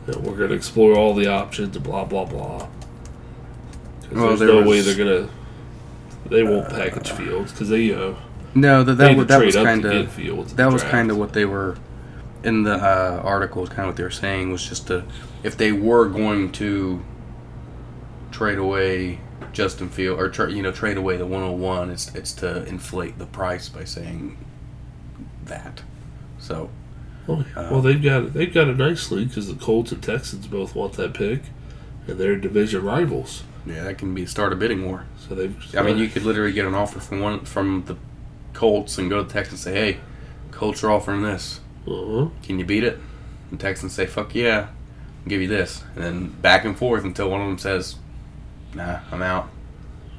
you know, we're going to explore all the options and blah blah blah. Well, there's there no was- way they're gonna. They won't package Fields because they uh No, that that, had wa- to that was kind of Fields. that was kind of what they were in the uh, article. Kind of what they were saying was just to if they were going to trade away Justin Field or tra- you know trade away the 101, it's it's to inflate the price by saying that. So Oh, yeah. well, they've got it. They've got it nicely because the Colts and Texans both want that pick, and they're division rivals. Yeah, that can be start a bidding war. So they've. I mean, you could literally get an offer from one from the Colts and go to Texans and say, "Hey, Colts are offering this. Uh-huh. Can you beat it?" And Texans say, "Fuck yeah, I'll give you this." And then back and forth until one of them says, "Nah, I'm out."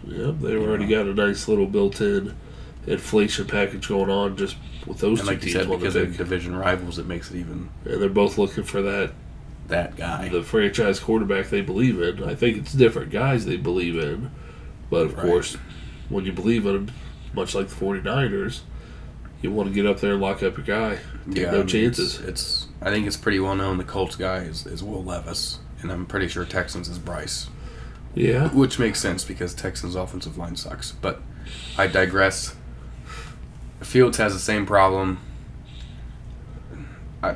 Yep, they've already got a nice little built-in inflation package going on just with those And two like you teams said, on the because they're division rivals, it makes it even and they're both looking for that that guy. the franchise quarterback they believe in. I think it's different guys they believe in, but of Right. course, when you believe in them, much like the 49ers, you want to get up there and lock up your guy. Take I no mean, chances. It's, it's I think it's pretty well known the Colts guy is, is Will Levis, and I'm pretty sure Texans is Bryce. Yeah, Which makes sense because Texans' offensive line sucks. But I digress. Fields has the same problem.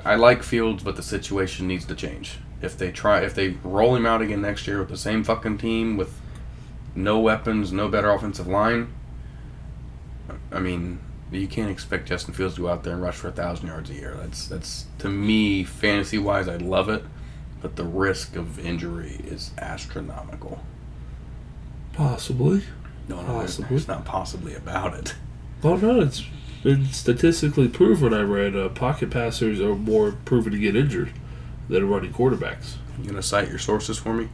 I, I like Fields, but the situation needs to change. If they try, if they roll him out again next year with the same fucking team with no weapons, no better offensive line, I mean, you can't expect Justin Fields to go out there and rush for a thousand yards a year. That's that's to me, fantasy wise, I love it, but the risk of injury is astronomical. possibly. No, no, Possibly. there's not possibly about it. Oh no, it's been statistically proven. I read uh, pocket passers are more proven to get injured than running quarterbacks. You gonna cite your sources for me?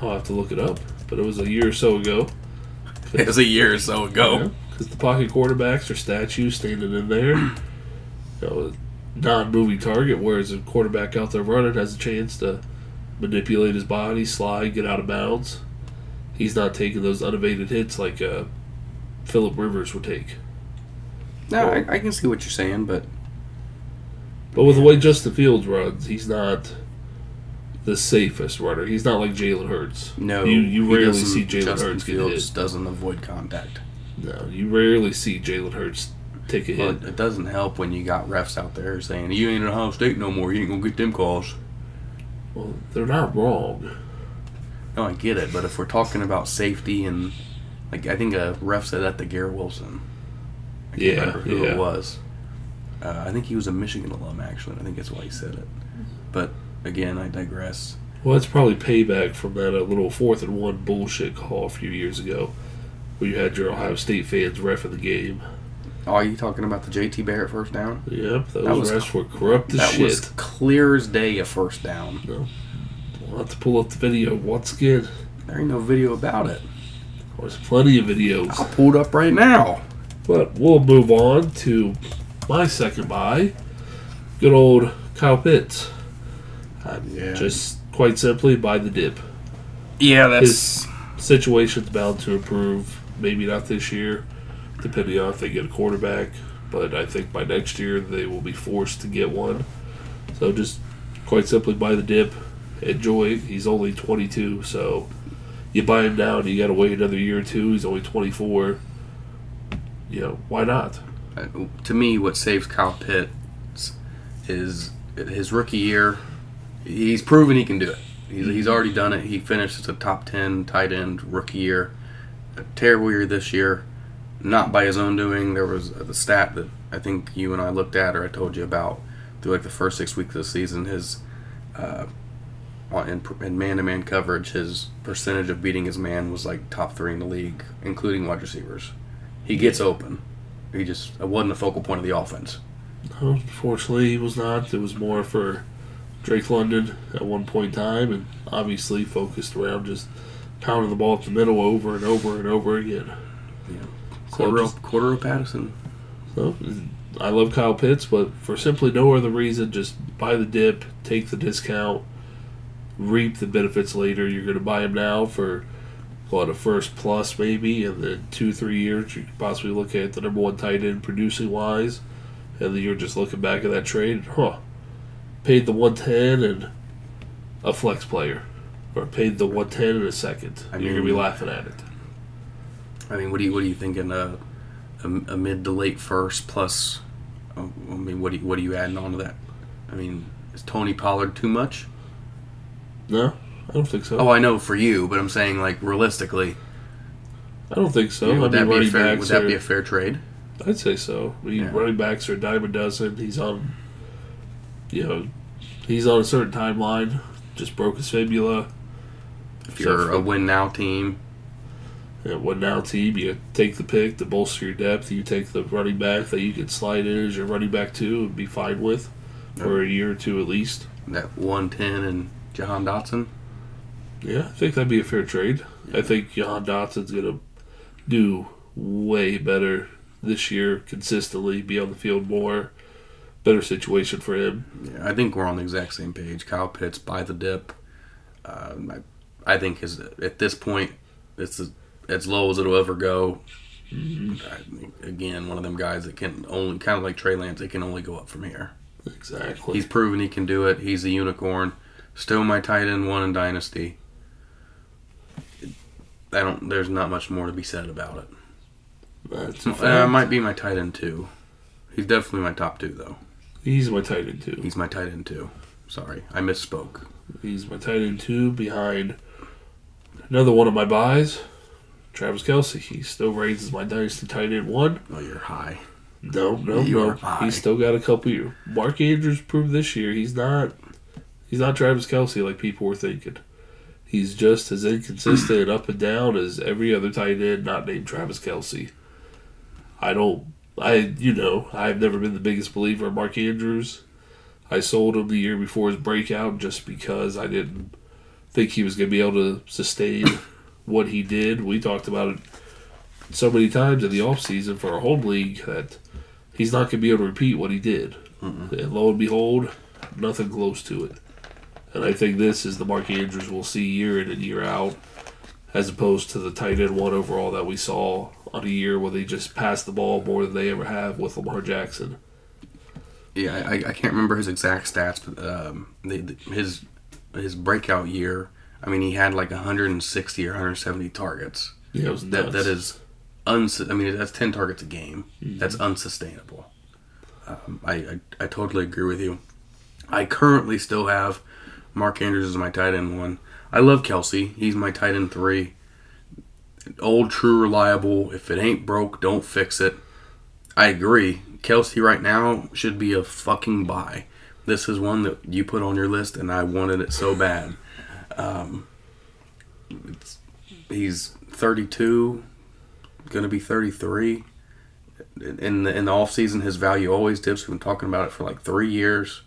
I'll have to look it up, but it was a year or so ago. It was a year or so ago. Because the pocket quarterbacks are statues standing in there. You know, non-moving target, whereas a quarterback out there running has a chance to manipulate his body, slide, get out of bounds. He's not taking those unevaded hits like uh, Philip Rivers would take. No, I, I can see what you're saying, but But with the way Justin Fields runs, he's not the safest runner. He's not like Jalen Hurts. no, you you rarely see Jalen Hurts get Fields hit. doesn't avoid contact. No, you rarely see Jalen Hurts take a hit. But it doesn't help when you got refs out there saying you ain't in Ohio State no more. You ain't gonna get them calls. Well, they're not wrong. No, I get it, but if we're talking about safety and Like I think a ref said that to Garrett Wilson. I can't Yeah, remember who yeah. it was. Uh, I think he was a Michigan alum, actually. I think that's why he said it. But again, I digress. Well, it's probably payback from that uh, little fourth and one bullshit call a few years ago, where you had your Ohio State fans ref in the game. Oh, are you talking about the JT Barrett first down? Yep, those That was- refs were corrupt as that shit. was clear as day a first down. We'll have to pull up the video once again. There ain't no video about it. There's plenty of videos. I'll pull it up right now. But we'll move on to my second buy. Good old Kyle Pitts. I'm Yeah. just quite simply buy the dip. Yeah, His situation's bound to improve. Maybe not this year, depending on if they get a quarterback. But I think by next year they will be forced to get one. So just quite simply buy the dip. Enjoy. He's only 22, so you buy him now and you got to wait another year or two. He's only 24. Know, why not? Uh, to me, what saves Kyle Pitts is his rookie year. He's proven he can do it. He's, he's already done it. He finished as a top 10 tight end rookie year. A terrible year this year. Not by his own doing. There was the stat that I think you and I looked at, or I told you about, through like the first six weeks of the season. His uh, in, in man-to-man coverage, his percentage of beating his man was like top three in the league, including wide receivers. He gets open. He just it wasn't a focal point of the offense. No, unfortunately, he was not. It was more for Drake London at one point in time, and obviously focused around just pounding the ball up the middle over and over and over again. So, Cordero, quarter Cordarrelle Patterson. so, I love Kyle Pitts, but for simply no other reason, just buy the dip, take the discount, reap the benefits later. You're going to buy him now for what a first plus maybe, and then two three years you could possibly look at the number one tight end producing wise, and then you're just looking back at that trade, huh? Paid the one ten and a flex player, or paid the one ten and a second. I you're gonna be laughing at it. I mean, what do you what are you thinking? Uh, a, a mid to late first plus. uh, I mean, what do you, what are you adding on to that? I mean, is Tony Pollard too much? No, I don't think so. Oh, I know for you, but I'm saying like realistically, I don't think so. you know, I would mean, that be a fair? Would that are- be a fair trade? I'd say so. I mean, Yeah. running backs are a dime a dozen. He's on, you know, he's on a certain timeline. Just broke his fibula. If So you're for- a win now team, And what now team? You take the pick to bolster your depth. You take the running back that you can slide in as your running back two and be fine with for a year or two at least. that 110 and Jahan Dotson. Yeah, I think that'd be a fair trade. I think Jahan Dotson's gonna do way better this year consistently, be on the field more. Better situation for him. Yeah, I think we're on the exact same page. Kyle Pitts by the dip. Um, I, I think his at this point it's as, as low as it'll ever go. I- again, one of them guys that can only kind of like Trey Lance. It can only go up from here. Exactly. He's proven he can do it. He's a unicorn. Still my tight end one in Dynasty. I don't. There's not much more to be said about it. That's a Uh, might be my tight end two. He's definitely my top two though. He's my tight end two. He's my tight end two. Sorry, I misspoke. He's my tight end two behind another one of my buys, Travis Kelce. He still raises my dynasty tight end one. Oh, you're high. No, no, You no. He's still got a couple years. Mark Andrews proved this year he's not he's not Travis Kelce like people were thinking. He's just as inconsistent up and down as every other tight end not named Travis Kelce. I don't I you know, I've never been the biggest believer in Mark Andrews. I sold him the year before his breakout just because I didn't think he was gonna be able to sustain what he did. We talked about it so many times in the offseason for our home league that he's not going to be able to repeat what he did. And lo and behold, nothing close to it. And I think this is the Mark Andrews we'll see year in and year out, as opposed to the tight end one overall that we saw on a year where they just passed the ball more than they ever have with Lamar Jackson. Yeah, I, I can't remember his exact stats, but um, the, the, his his breakout year. I mean, he had like 160 or 170 targets. Yeah, it was That that is, uns- I mean, that's 10 targets a game. That's unsustainable. Um, I, I I totally agree with you. I currently still have Mark Andrews is my tight end one. I love Kelce. He's my tight end three. old, true, reliable. If it ain't broke, don't fix it. I agree. Kelce right now should be a fucking buy. This is one that you put on your list, and I wanted it so bad. Um, he's 32, going to be 33. In the in the off season, his value always dips. We've been talking about it for like three years.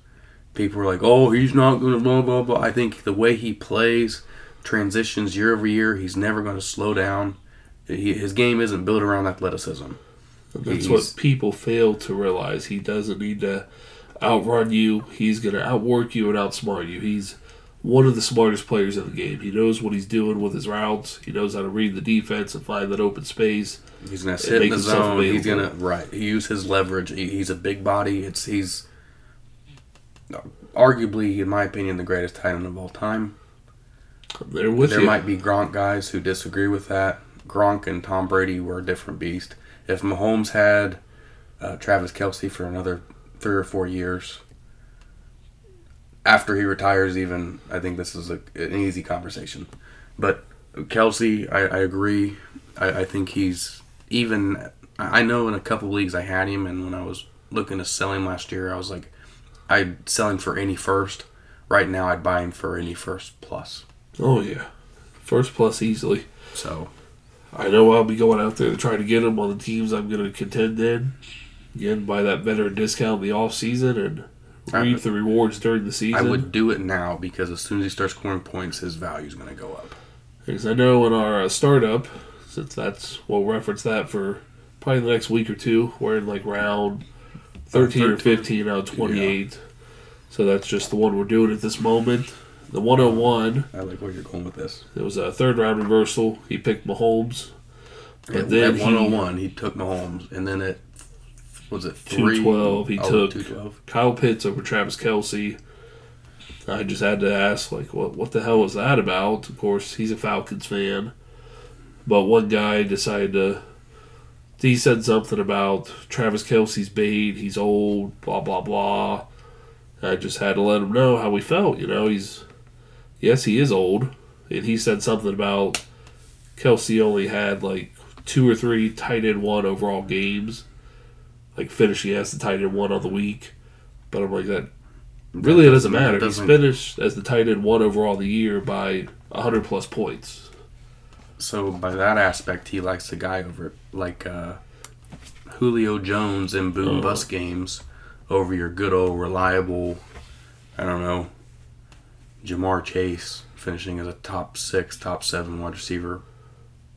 People are like, "Oh, he's not going to blah blah blah." I think the way he plays, transitions year over year, he's never going to slow down. He, his game isn't built around athleticism. That's He's- what people fail to realize. He doesn't need to outrun you. He's going to outwork you and outsmart you. He's one of the smartest players in the game. He knows what he's doing with his routes. He knows how to read the defense and find that open space. He's gonna sit in the zone. He's gonna right. He use his leverage. He, he's a big body. It's he's arguably, in my opinion, the greatest tight end of all time. There you. might be Gronk guys who disagree with that. Gronk and Tom Brady were a different beast. If Mahomes had uh, Travis Kelce for another three or four years after he retires, even I think this is a, an easy conversation. But Kelce, I, I agree. I, I think he's even. I I know in a couple leagues I had him, and when I was looking to sell him last year, I was like, I'd sell him for any first. Right now, I'd buy him for any first plus. oh, yeah. First plus easily. So I know I'll be going out there to try to get him on the teams I'm going to contend in. Again, buy that veteran discount in the off season and reap the rewards during the season. I would do it now because as soon as he starts scoring points, his value is going to go up. Because I know in our uh, startup, since that's we'll reference that for probably the next week or two. We're in like round thirteen or fifteen out of twenty eight. So that's just the one we're doing at this moment. The one hundred one. I like where you're going with this. It was a third round reversal. He picked Mahomes. At, And then at he- 101, he, took Mahomes, and then at was it three? 212, he Oh, took 212. Kyle Pitts over Travis Kelce. I just had to ask, like, what what the hell was that about? Of course, he's a Falcons fan, but one guy decided to. He said something about Travis Kelce's bait. He's old, blah blah blah. I just had to let him know how we felt. You know, he's yes, he is old, and he said something about Kelce only had like two or three tight end one overall games like finishing as the tight end one on the week. But I'm like that. Really, it doesn't matter. doesn't- He's finished as the tight end one overall the year by 100 plus points. So by that aspect, he likes the guy over like uh, Julio Jones and boom Oh. bust games over your good old reliable. I don't know. Ja'Marr Chase finishing as a top six, top seven wide receiver.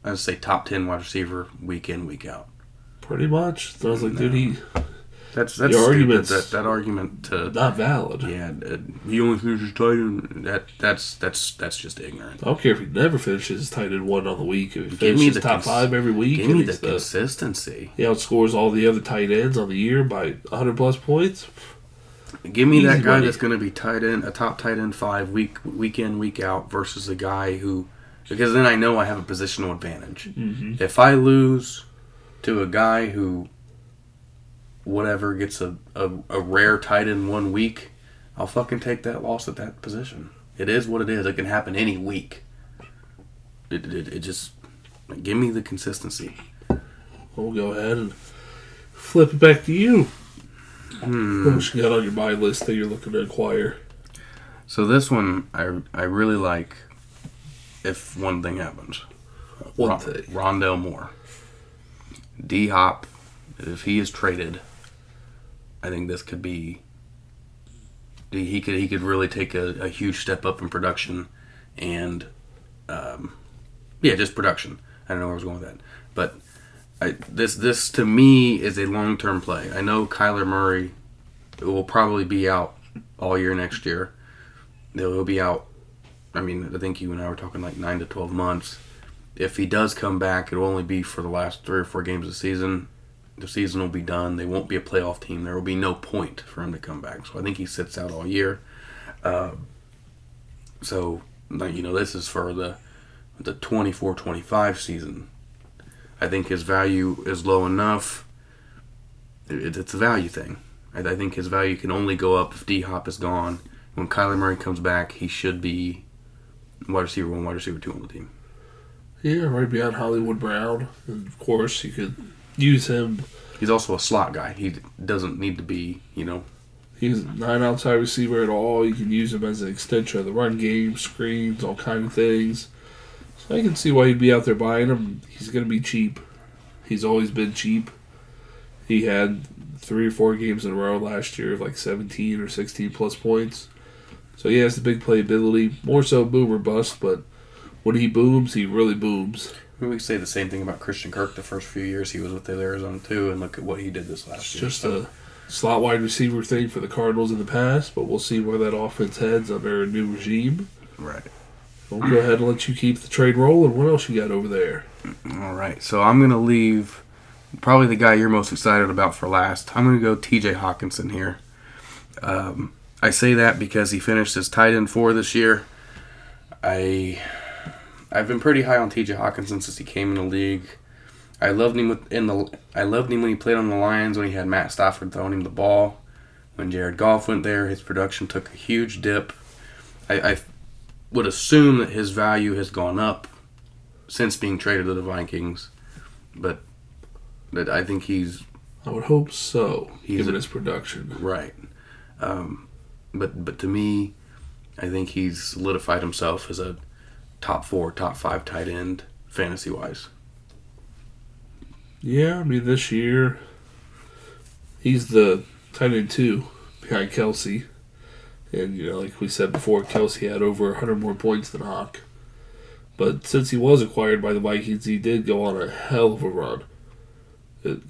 I'd say top ten wide receiver week in, week out. Pretty much. So I was like, dude, he That's that's Your stupid. That that argument to not valid. yeah, uh, he only finishes tight end. That that's that's that's just ignorant. I don't care if he never finishes tight end one on the week. If he Give me the top cons- five every week, Give me the the, consistency. he outscores all the other tight ends on the year by 100 plus points. Give me that guy money. that's going to be tight end, a top tight end five week week in week out versus a guy who, because then I know I have a positional advantage. Mm-hmm. If I lose to a guy who, whatever gets a, a, a rare tight end one week, I'll fucking take that loss at that position. It is what it is. It can happen any week. It, it, it just give me the consistency. We'll go ahead and flip it back to you. Hmm. What you got on your buy list that you're looking to acquire? So this one I I really like. If one thing happens, One Ron- thing. Rondale Moore, D Hop, if he is traded, I think this could be. He could he could really take a, a huge step up in production, and, um, yeah, just production. I don't know where I was going with that, but I, this this to me is a long term play. I know Kyler Murray will probably be out all year next year. He'll be out. I mean, I think you and I were talking like nine to twelve months. If he does come back, it'll only be for the last three or four games of the season. The season will be done. They won't be a playoff team. There will be no point for him to come back. So I think he sits out all year. Uh, so you know, this is for the the 24-25 season. I think his value is low enough. It, it's a value thing. I, I think his value can only go up if D Hop is gone. When Kyler Murray comes back, he should be wide receiver one, wide receiver two on the team. Yeah, right behind Hollywood Brown. And of course, you could use him. He's also a slot guy. He doesn't need to be, you know. He's not an outside receiver at all. You can use him as an extension of the run game, screens, all kind of things. So I can see why he'd be out there buying him. He's going to be cheap. He's always been cheap. He had three or four games in a row last year of like 17 or 16 plus points. So he has the big playability. More so boom or bust, but when he booms, he really booms. We could say the same thing about Christian Kirk the first few years he was with the Arizona too, and look at what he did this last It's year. just So, a slot wide receiver thing for the Cardinals in the past, but we'll see where that offense heads under a new regime. right. We'll go ahead and let you keep the trade rolling. What else you got over there? All right. So I'm gonna leave probably the guy you're most excited about for last. I'm gonna go T.J. Hockenson here. Um, I say that because he finished as tight end four this year. I I've been pretty high on T.J. Hockenson since he came in the league. I loved him with, in the I loved him when he played on the Lions when he had Matt Stafford throwing him the ball. When Jared Goff went there, his production took a huge dip. I, I would assume that his value has gone up since being traded to the Vikings, but but I think he's I would hope so, He's given a- his production. right. Um, but but to me, I think he's solidified himself as a top four, top five tight end fantasy wise. Yeah, I mean, this year, he's the tight end two behind Kelce. And, you know, like we said before, Kelce had over 100 more points than Hawk. But since he was acquired by the Vikings, he did go on a hell of a run.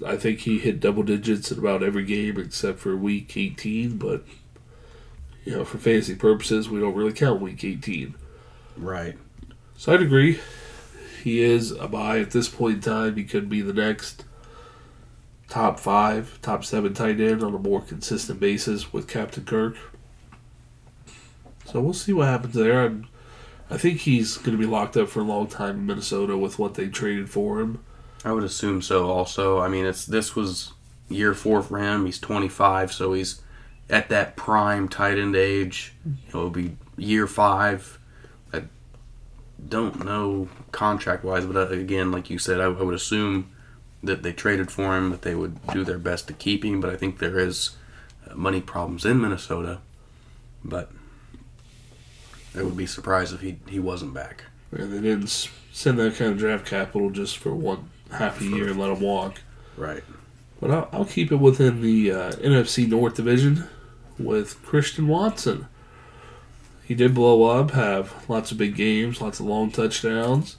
I think he hit double digits in about every game except for week 18, but, you know, for fantasy purposes, we don't really count week 18. Right. So I'd agree. He is a buy at this point in time. He could be the next top five, top seven tight end on a more consistent basis with Captain Kirk. So we'll see what happens there. I'm, I think he's going to be locked up for a long time in Minnesota with what they traded for him. I would assume so. Also, I mean, it's this was year four for him. He's 25, so he's at that prime tight end age. It'll be year five. Don't know contract wise, but uh, again, like you said, I, I would assume that they traded for him, that they would do their best to keep him. But I think there is uh, money problems in Minnesota. But I would be surprised if he he wasn't back. And they didn't send that kind of draft capital just for one half a year and let him walk. Right. But I'll, I'll keep it within the uh, NFC North Division with Christian Watson. He did blow up, have lots of big games, lots of long touchdowns,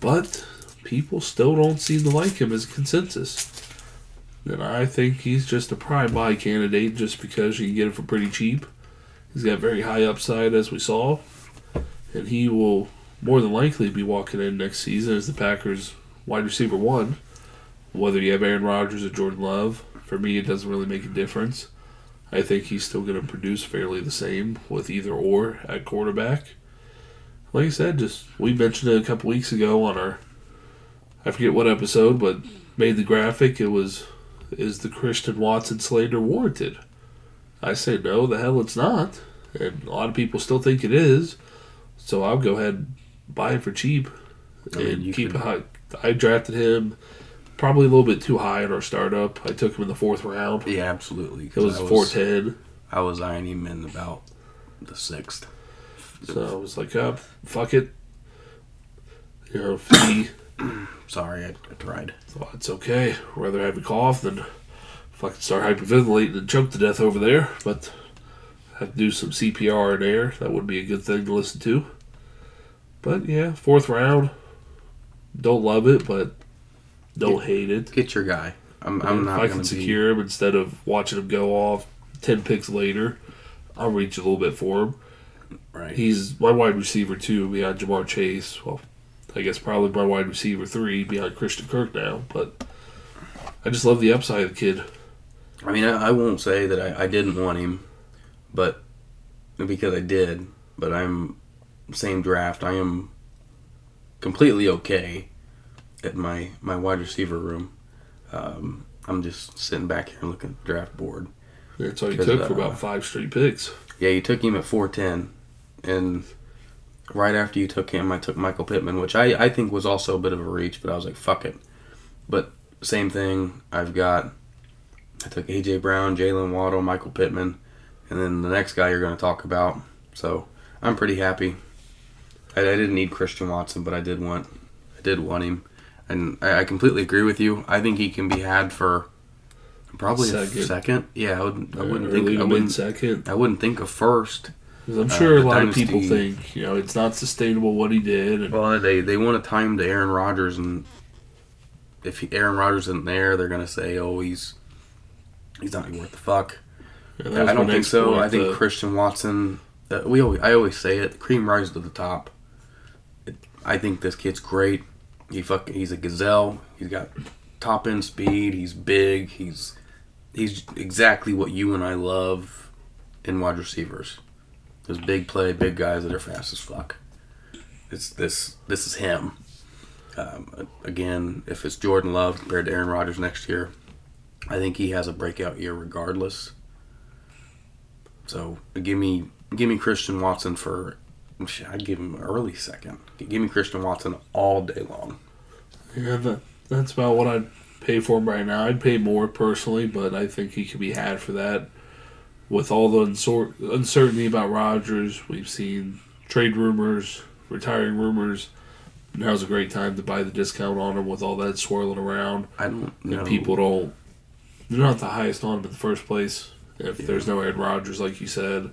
but people still don't seem to like him as a consensus. And I think he's just a prime buy candidate just because you can get him for pretty cheap. He's got very high upside, as we saw, and he will more than likely be walking in next season as the Packers' wide receiver one whether you have Aaron Rodgers or Jordan Love, for me, it doesn't really make a difference. I think he's still going to produce fairly the same with either or at quarterback. Like I said, just we mentioned it a couple weeks ago on our, I forget what episode, but made the graphic. It was, is the Christian Watson slander warranted? I say no, the hell it's not, and a lot of people still think it is. So I'll go ahead and buy it for cheap I mean, and you keep could- it high. I drafted him probably a little bit too high in our startup. I took him in the fourth round. Yeah, absolutely. It was four ten, I was eyeing him in about the sixth. so I was like, uh, "Fuck it." You know, if he Sorry, I, I tried. thought it's okay. Rather have a cough than fucking start hyperventilating and choke to death over there. But have to do some CPR in there. That would be a good thing to listen to. But yeah, fourth round. Don't love it, but don't hate it. Get your guy. I'm, I'm if not I going can to be. secure him instead of watching him go off ten picks later, I'll reach a little bit for him. Right. He's my wide receiver two behind Ja'Marr Chase. Well, I guess probably my wide receiver three behind Christian Kirk now. But I just love the upside of the kid. I mean, I, I won't say that I, I didn't want him, but because I did. But I'm same draft. I am completely okay at my my wide receiver room. Um, I'm just sitting back here looking at the draft board. That's all Because, took for uh, about five straight picks. Yeah, you took him at 410, and right after you took him, I took Michael Pittman, which I, I think was also a bit of a reach, but I was like, fuck it. But same thing. I've got I took AJ Brown, Jalen Waddle, Michael Pittman, and then the next guy you're going to talk about. So I'm pretty happy. I, I didn't need Christian Watson, but I did want I did want him, and I, I completely agree with you. I think he can be had for probably Second. a second. Yeah, I, would, I wouldn't think I wouldn't second. I wouldn't think of first. I'm Uh, sure a the lot of people think you know it's not sustainable what he did. And Well, they they want to time to Aaron Rodgers, and if he, Aaron Rodgers isn't there, they're gonna say, "Oh, he's he's not worth the fuck." was I don't think so. I think the- Christian Watson. Uh, we always, I always say it. The Cream rises to the top. It, I think this kid's great. He fuck, He's a gazelle. He's got top end speed. He's big. He's he's exactly what you and I love in wide receivers. Those big play, big guys that are fast as fuck. It's this. This is him. Um, again, if it's Jordan Love compared to Aaron Rodgers next year, I think he has a breakout year regardless. So give me give me Christian Watson for I'd give him early second. Give me Christian Watson all day long. Yeah, that, that's about what I'd pay for him right now. I'd pay more personally, but I think he could be had for that. With all the unsor- uncertainty about Rodgers, we've seen trade rumors, retiring rumors. Now's a great time to buy the discount on him with all that swirling around. I don't And know. people don't, they're not the highest on him in the first place. If there's no Aaron Rodgers, like you said,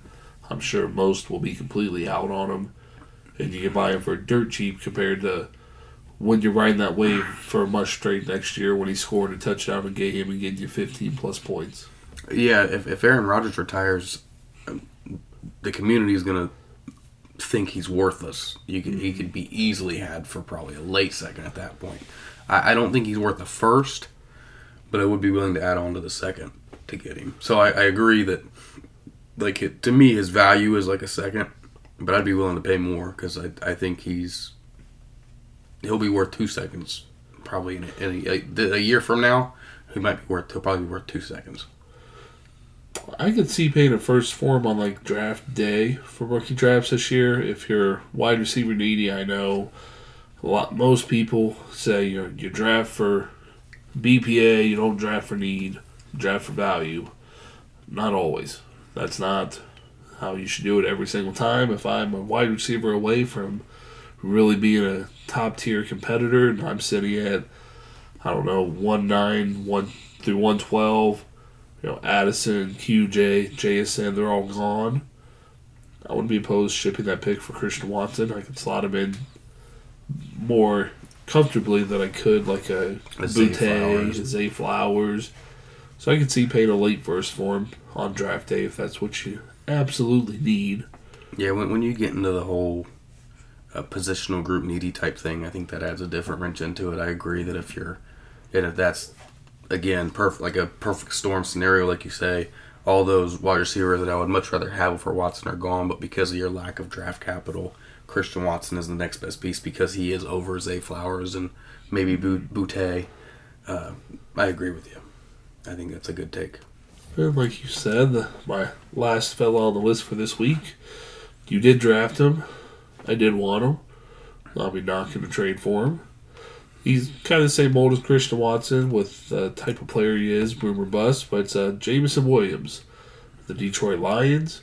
I'm sure most will be completely out on him. And you can buy him for dirt cheap compared to when you're riding that wave for a much straight next year when he scored a touchdown a game and getting you 15 plus points. Yeah, if, if Aaron Rodgers retires, um, the community is gonna think he's worthless. You he could be easily had for probably a late second at that point. I, I don't think he's worth the first, but I would be willing to add on to the second to get him. So I, I agree that like it, to me his value is like a second, but I'd be willing to pay more because I I think he's he'll be worth two seconds probably in, a, in a, a year from now. He might be worth he'll probably be worth two seconds. I could see paying a first form on like draft day for rookie drafts this year. If you're wide receiver needy, I know a lot. Most people say you know, you draft for BPA, you don't draft for need, draft for value. Not always. That's not how you should do it every single time. If I'm a wide receiver away from really being a top tier competitor, and I'm sitting at I don't know one nine one through one twelve you know, Addison, QJ, JSN, they're all gone. I wouldn't be opposed shipping that pick for Christian Watson. I could slot him in more comfortably than I could like a, A Zay Flowers. a Zay Flowers. So I could see paying a late first for him on draft day if that's what you absolutely need. Yeah, when, when you get into the whole uh, positional group needy type thing, I think that adds a different wrench into it. I agree that if you're, and if that's again perfect, like a perfect storm scenario, like you say, all those wide receivers that I would much rather have for Watson are gone, but because of your lack of draft capital, Christian Watson is the next best piece because he is over Zay Flowers and maybe Boutte. Uh, I agree with you. I think that's a good take. Like you said, my last fellow on the list for this week, you did draft him. I did want him. I'll be knocking a trade for him. He's kind of the same mold as Christian Watson with the type of player he is, boom or bust, but it's uh, Jameson Williams, the Detroit Lions.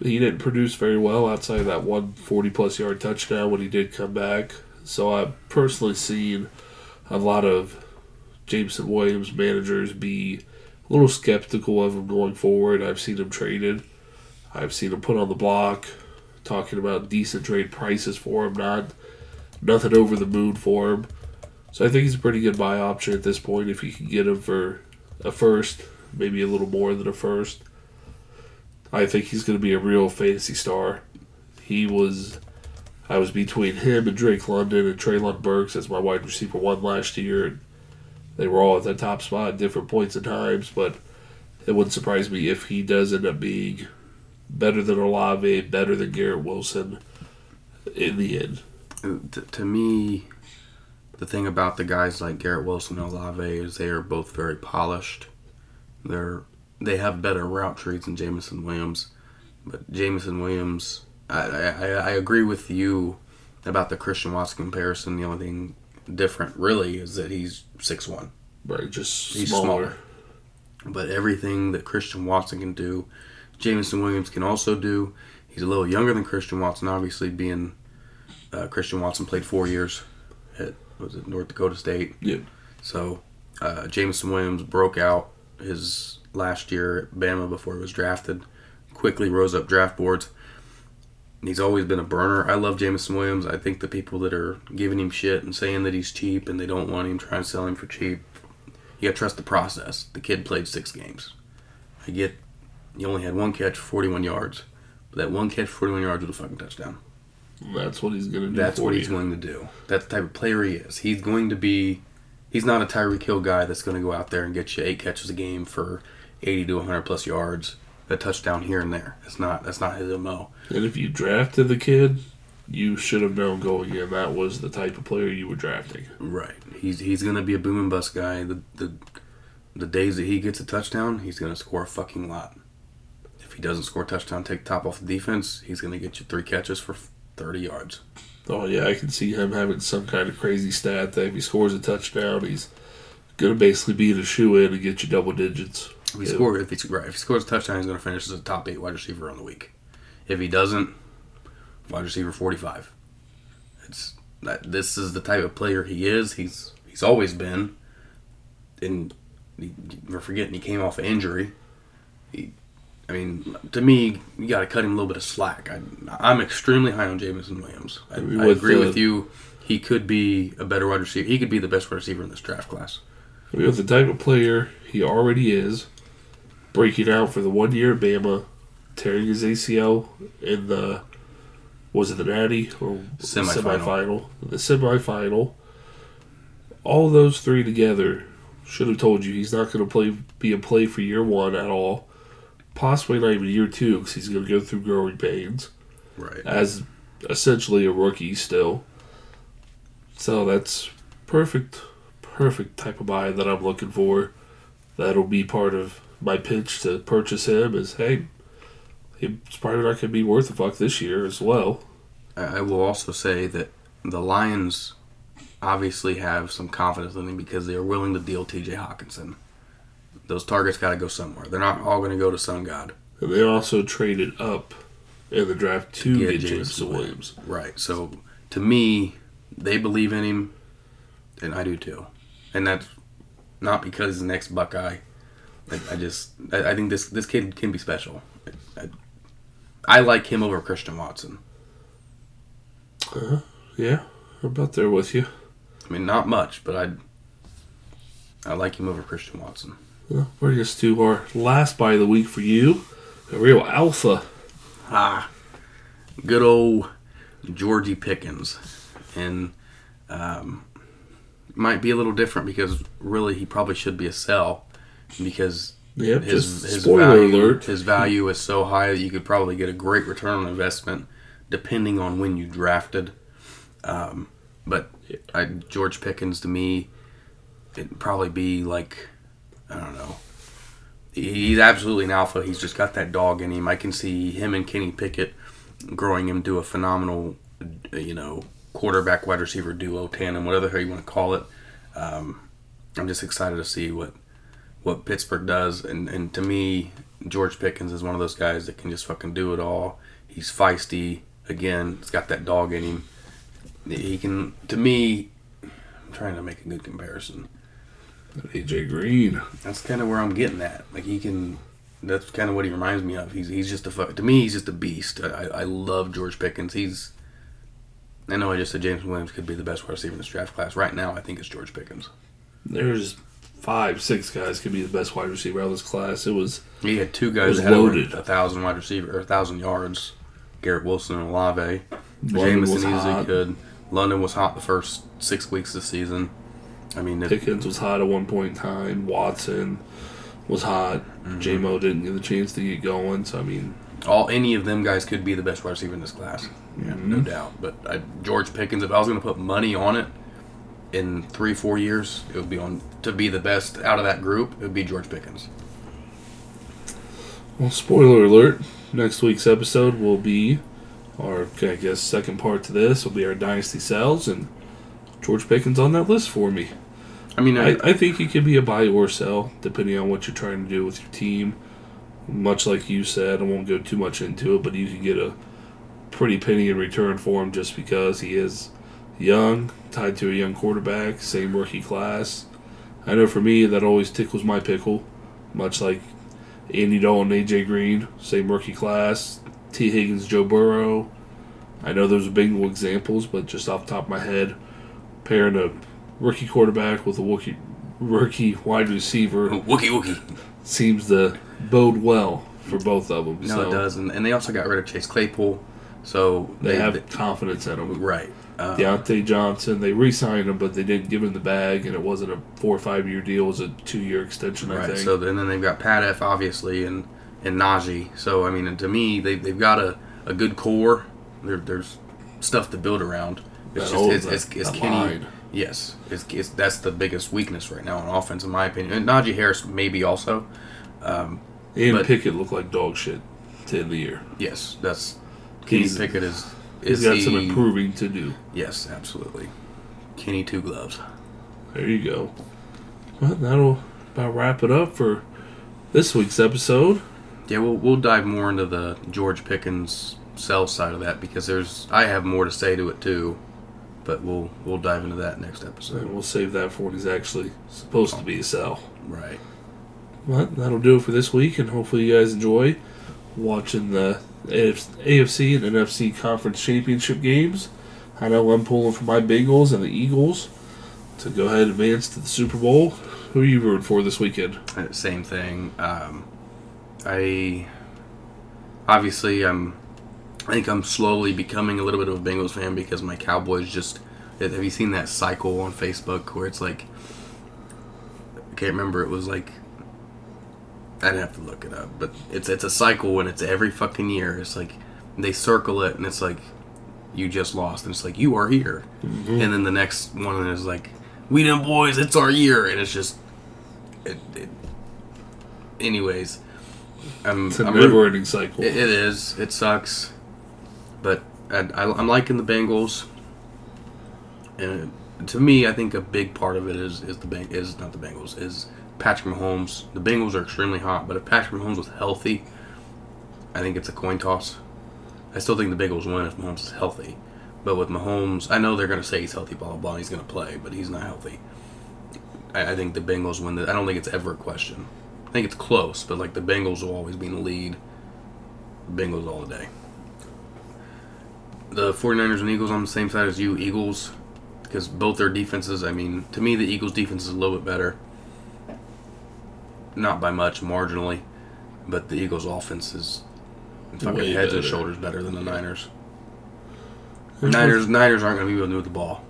He didn't produce very well outside of that one 40 plus yard touchdown when he did come back. So I've personally seen a lot of Jameson Williams managers be a little skeptical of him going forward. I've seen him traded. I've seen him put on the block, talking about decent trade prices for him, not nothing over the moon for him. So I think he's a pretty good buy option at this point if you can get him for a first, maybe a little more than a first. I think he's going to be a real fantasy star. He was, I was between him and Drake London and Treylon Burks as my wide receiver one last year. They were all at the top spot at different points and times, but it wouldn't surprise me if he does end up being better than Olave, better than Garrett Wilson in the end. to, to me, the thing about the guys like Garrett Wilson and Olave is they are both very polished. They're they have better route trees than Jameson Williams, but Jameson Williams I, I I agree with you about the Christian Watson comparison. The only thing different, really, is that he's six one. Right, just He's smaller. smaller. But everything that Christian Watson can do, Jameson Williams can also do. He's a little younger than Christian Watson, obviously, being uh, Christian Watson played four years at was it North Dakota State. Yep. So uh, Jameson Williams broke out his last year at Bama before he was drafted. Quickly rose up draft boards. He's always been a burner. I love Jameson Williams. I think the people that are giving him shit and saying that he's cheap and they don't want him trying to sell him for cheap, you gotta trust the process. The kid played six games. I get he only had one catch, 41 yards. But that one catch, 41 yards was a fucking touchdown. That's what he's gonna do. That's what you. he's going to do. That's the type of player he is. He's going to be. He's not a Tyreek Hill guy that's going to go out there and get you eight catches a game for 80 to 100 plus yards, a touchdown here and there. That's not. That's not his mo. And if you drafted the kid, you should have known going in that was the type of player you were drafting. Right. He's he's going to be a boom and bust guy. The the the days that he gets a touchdown, he's going to score a fucking lot. He doesn't score a touchdown, take top off the defense, he's going to get you three catches for 30 yards. Oh yeah, I can see him having some kind of crazy stat that if he scores a touchdown, he's gonna basically be the shoe in and get you double digits. If he Yeah. scores, if he, right, if he scores a touchdown, he's going to finish as a top eight wide receiver on the week. If he doesn't, wide receiver forty five. It's that this is the type of player he is. He's he's always been. And he, we're forgetting he came off an injury. He, I mean, to me, you got to cut him a little bit of slack. I, I'm extremely high on Jameson Williams. I, I agree the- with you. He could be a better wide receiver. He could be the best wide receiver in this draft class. With the type of player he already is, breaking out for the one year at Bama, tearing his ACL in the was it the Natty or Semifinal. semifinal? The semifinal. All those three together should have told you he's not going to play be a play for year one at all. Possibly not even year two because he's going to go through growing pains Right. as essentially a rookie still. So that's perfect, perfect type of buy that I'm looking for. That'll be part of my pitch to purchase him. Is hey, he's probably not going to be worth a fuck this year as well. I I will also say that the Lions obviously have some confidence in him because they are willing to deal T.J. Hockenson. Those targets got to go somewhere. They're not all going to go to Sun God. And they also traded up in the draft to get get Jameson Jameson Williams. Right. So to me, they believe in him, and I do too. And that's not because he's the next Buckeye. I, I just I, I think this this kid can be special. I, I, like him over Christian Watson. Uh, Yeah, I'm about there with you. I mean, not much, but I I like him over Christian Watson. Well, bring us to our last buy of the week for you, a real alpha. Ah, good old Georgie Pickens, and um, might be a little different because really he probably should be a sell because Yep, his his value alert. his value is so high that you could probably get a great return on investment depending on when you drafted. Um, but I, George Pickens to me, it'd probably be like I don't know. He's absolutely an alpha. He's just got that dog in him. I can see him and Kenny Pickett growing him to a phenomenal, uh, you know, quarterback wide receiver duo tandem, whatever you want to call it. Um, I'm just excited to see what what Pittsburgh does, and and to me, George Pickens is one of those guys that can just fucking do it all. He's feisty. Again, he's got that dog in him. He can. To me, I'm trying to make a good comparison. AJ Green. That's kind of where I'm getting at. Like he can. That's kind of what he reminds me of. He's he's just a to me he's just a beast. I, I love George Pickens. He's. I know I just said James Williams could be the best wide receiver in this draft class. Right now, I think it's George Pickens. There's five, six guys could be the best wide receiver out of this class. It was He had two guys that had loaded. a thousand wide receiver or a thousand yards. Garrett Wilson and Olave. London Jameson easily hot. could. London was hot the first six weeks of the season. I mean, it, Pickens was hot at one point in time. Watson was hot. Mm-hmm. J-Mo didn't get the chance to get going. So I mean, all any of them guys could be the best wide receiver in this class. Yeah, no Mm-hmm. doubt. But I, George Pickens, if I was going to put money on it in three, four years, it would be on to be the best out of that group. It would be George Pickens. well, spoiler alert. Next week's episode will be our, I guess, second part to this will be our dynasty sells, and George Pickens on that list for me. I mean, I, I, I think it could be a buy or sell, depending on what you're trying to do with your team. Much like you said, I won't go too much into it, but you can get a pretty penny in return for him just because he is young, tied to a young quarterback, same rookie class. I know for me, that always tickles my pickle, much like Andy Dalton, AJ Green, same rookie class, Tee Higgins, Joe Burrow. I know those are Bengal examples, but just off the top of my head, pairing a rookie quarterback with a rookie, rookie wide receiver Wookie Wookie. seems to bode well for both of them. No, so it does, and, and they also got rid of Chase Claypool, so They have confidence in him. right. Uh, Diontae Johnson, they re-signed him, but they didn't give him the bag, and it wasn't a four or five year deal; it was a two year extension. I think. So and then they've got Pat F obviously and and Najee. So I mean, to me, they they've got a, a good core. There, there's stuff to build around. It's That just it's, it's, it's Kenny. line. Yes, it's, it's that's the biggest weakness right now on offense, in my opinion. And Najee Harris maybe also. Um, and but- Pickett looked like dog shit to end the year. Yes, that's Kenny He's- Pickett is He's is got the, some improving to do. Yes, absolutely. Kenny two gloves. There you go. Well, that'll about wrap it up for this week's episode. Yeah, we'll we'll dive more into the George Pickens sell side of that because there's I have more to say to it too, but we'll we'll dive into that next episode. And we'll save that for when he's actually supposed to be a sell. Right. But that'll do it for this week, and hopefully you guys enjoy watching the AFC and NFC Conference Championship games. I know I'm pulling for my Bengals and the Eagles to go ahead and advance to the Super Bowl. Who are you rooting for this weekend? Uh, Same thing. Um, I obviously I'm. I think I'm slowly becoming a little bit of a Bengals fan because my Cowboys just. Have you seen that cycle on Facebook where it's like? I can't remember. It was like. I'd have to look it up, but it's it's a cycle and it's every fucking year. It's like they circle it and it's like you just lost and it's like you are here, mm-hmm. and then the next one is like we them boys, it's our year, and it's just it, it, anyways, I'm, It's a I'm never ending cycle. it, it is. It sucks, but I, I'm liking the Bengals. And to me, I think a big part of it is is the Beng- is not the Bengals is Patrick Mahomes. The Bengals are extremely hot, but if Patrick Mahomes was healthy, I think it's a coin toss. I still think the Bengals win if Mahomes is healthy, but with Mahomes, I know they're going to say he's healthy, blah blah blah. He's going to play, but he's not healthy. I, I think the Bengals win. The, I don't think it's ever a question. I think it's close, but like the Bengals will always be in the lead. Bengals all day. The 49ers and Eagles on the same side as you, Eagles, because both their defenses, I mean, to me, the Eagles' defense is a little bit better. Not by much, marginally, but the Eagles' offense is fucking Way heads and shoulders better than the Niners. Niners, Niners aren't going to be able to move the ball.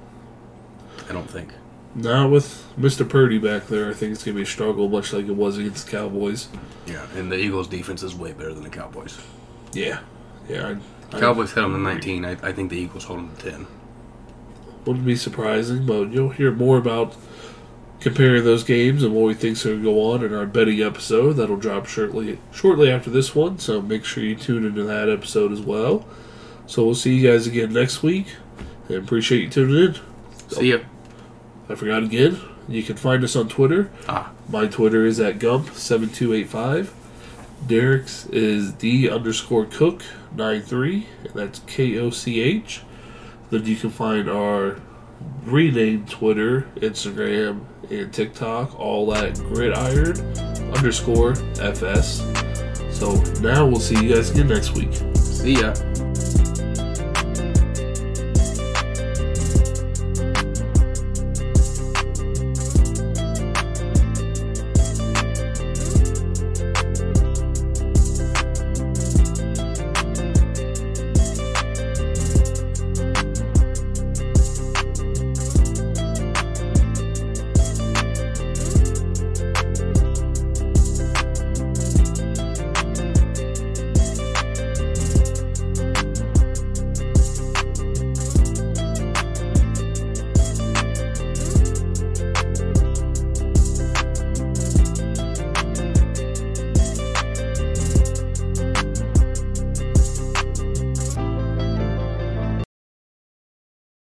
I don't think. Not with Mr. Purdy back there. I think it's going to be a struggle, much like it was against the Cowboys. Yeah, and the Eagles' defense is way better than the Cowboys. Yeah. Yeah. Cowboys held them to 19. I, I think the Eagles hold them to 10. Wouldn't be surprising, but you'll hear more about comparing those games and what we think's going to go on in our betting episode. That'll drop shortly shortly after this one, so make sure you tune into that episode as well. So we'll see you guys again next week, and appreciate you tuning in. See ya. I forgot again. You can find us on Twitter. Ah. My Twitter is at Gump7285. Derrik's is D underscore Koch 93, and that's K O C H. Then you can find our renamed Twitter, Instagram, and TikTok all at Gridiron underscore FS. So now we'll see you guys again next week. See ya.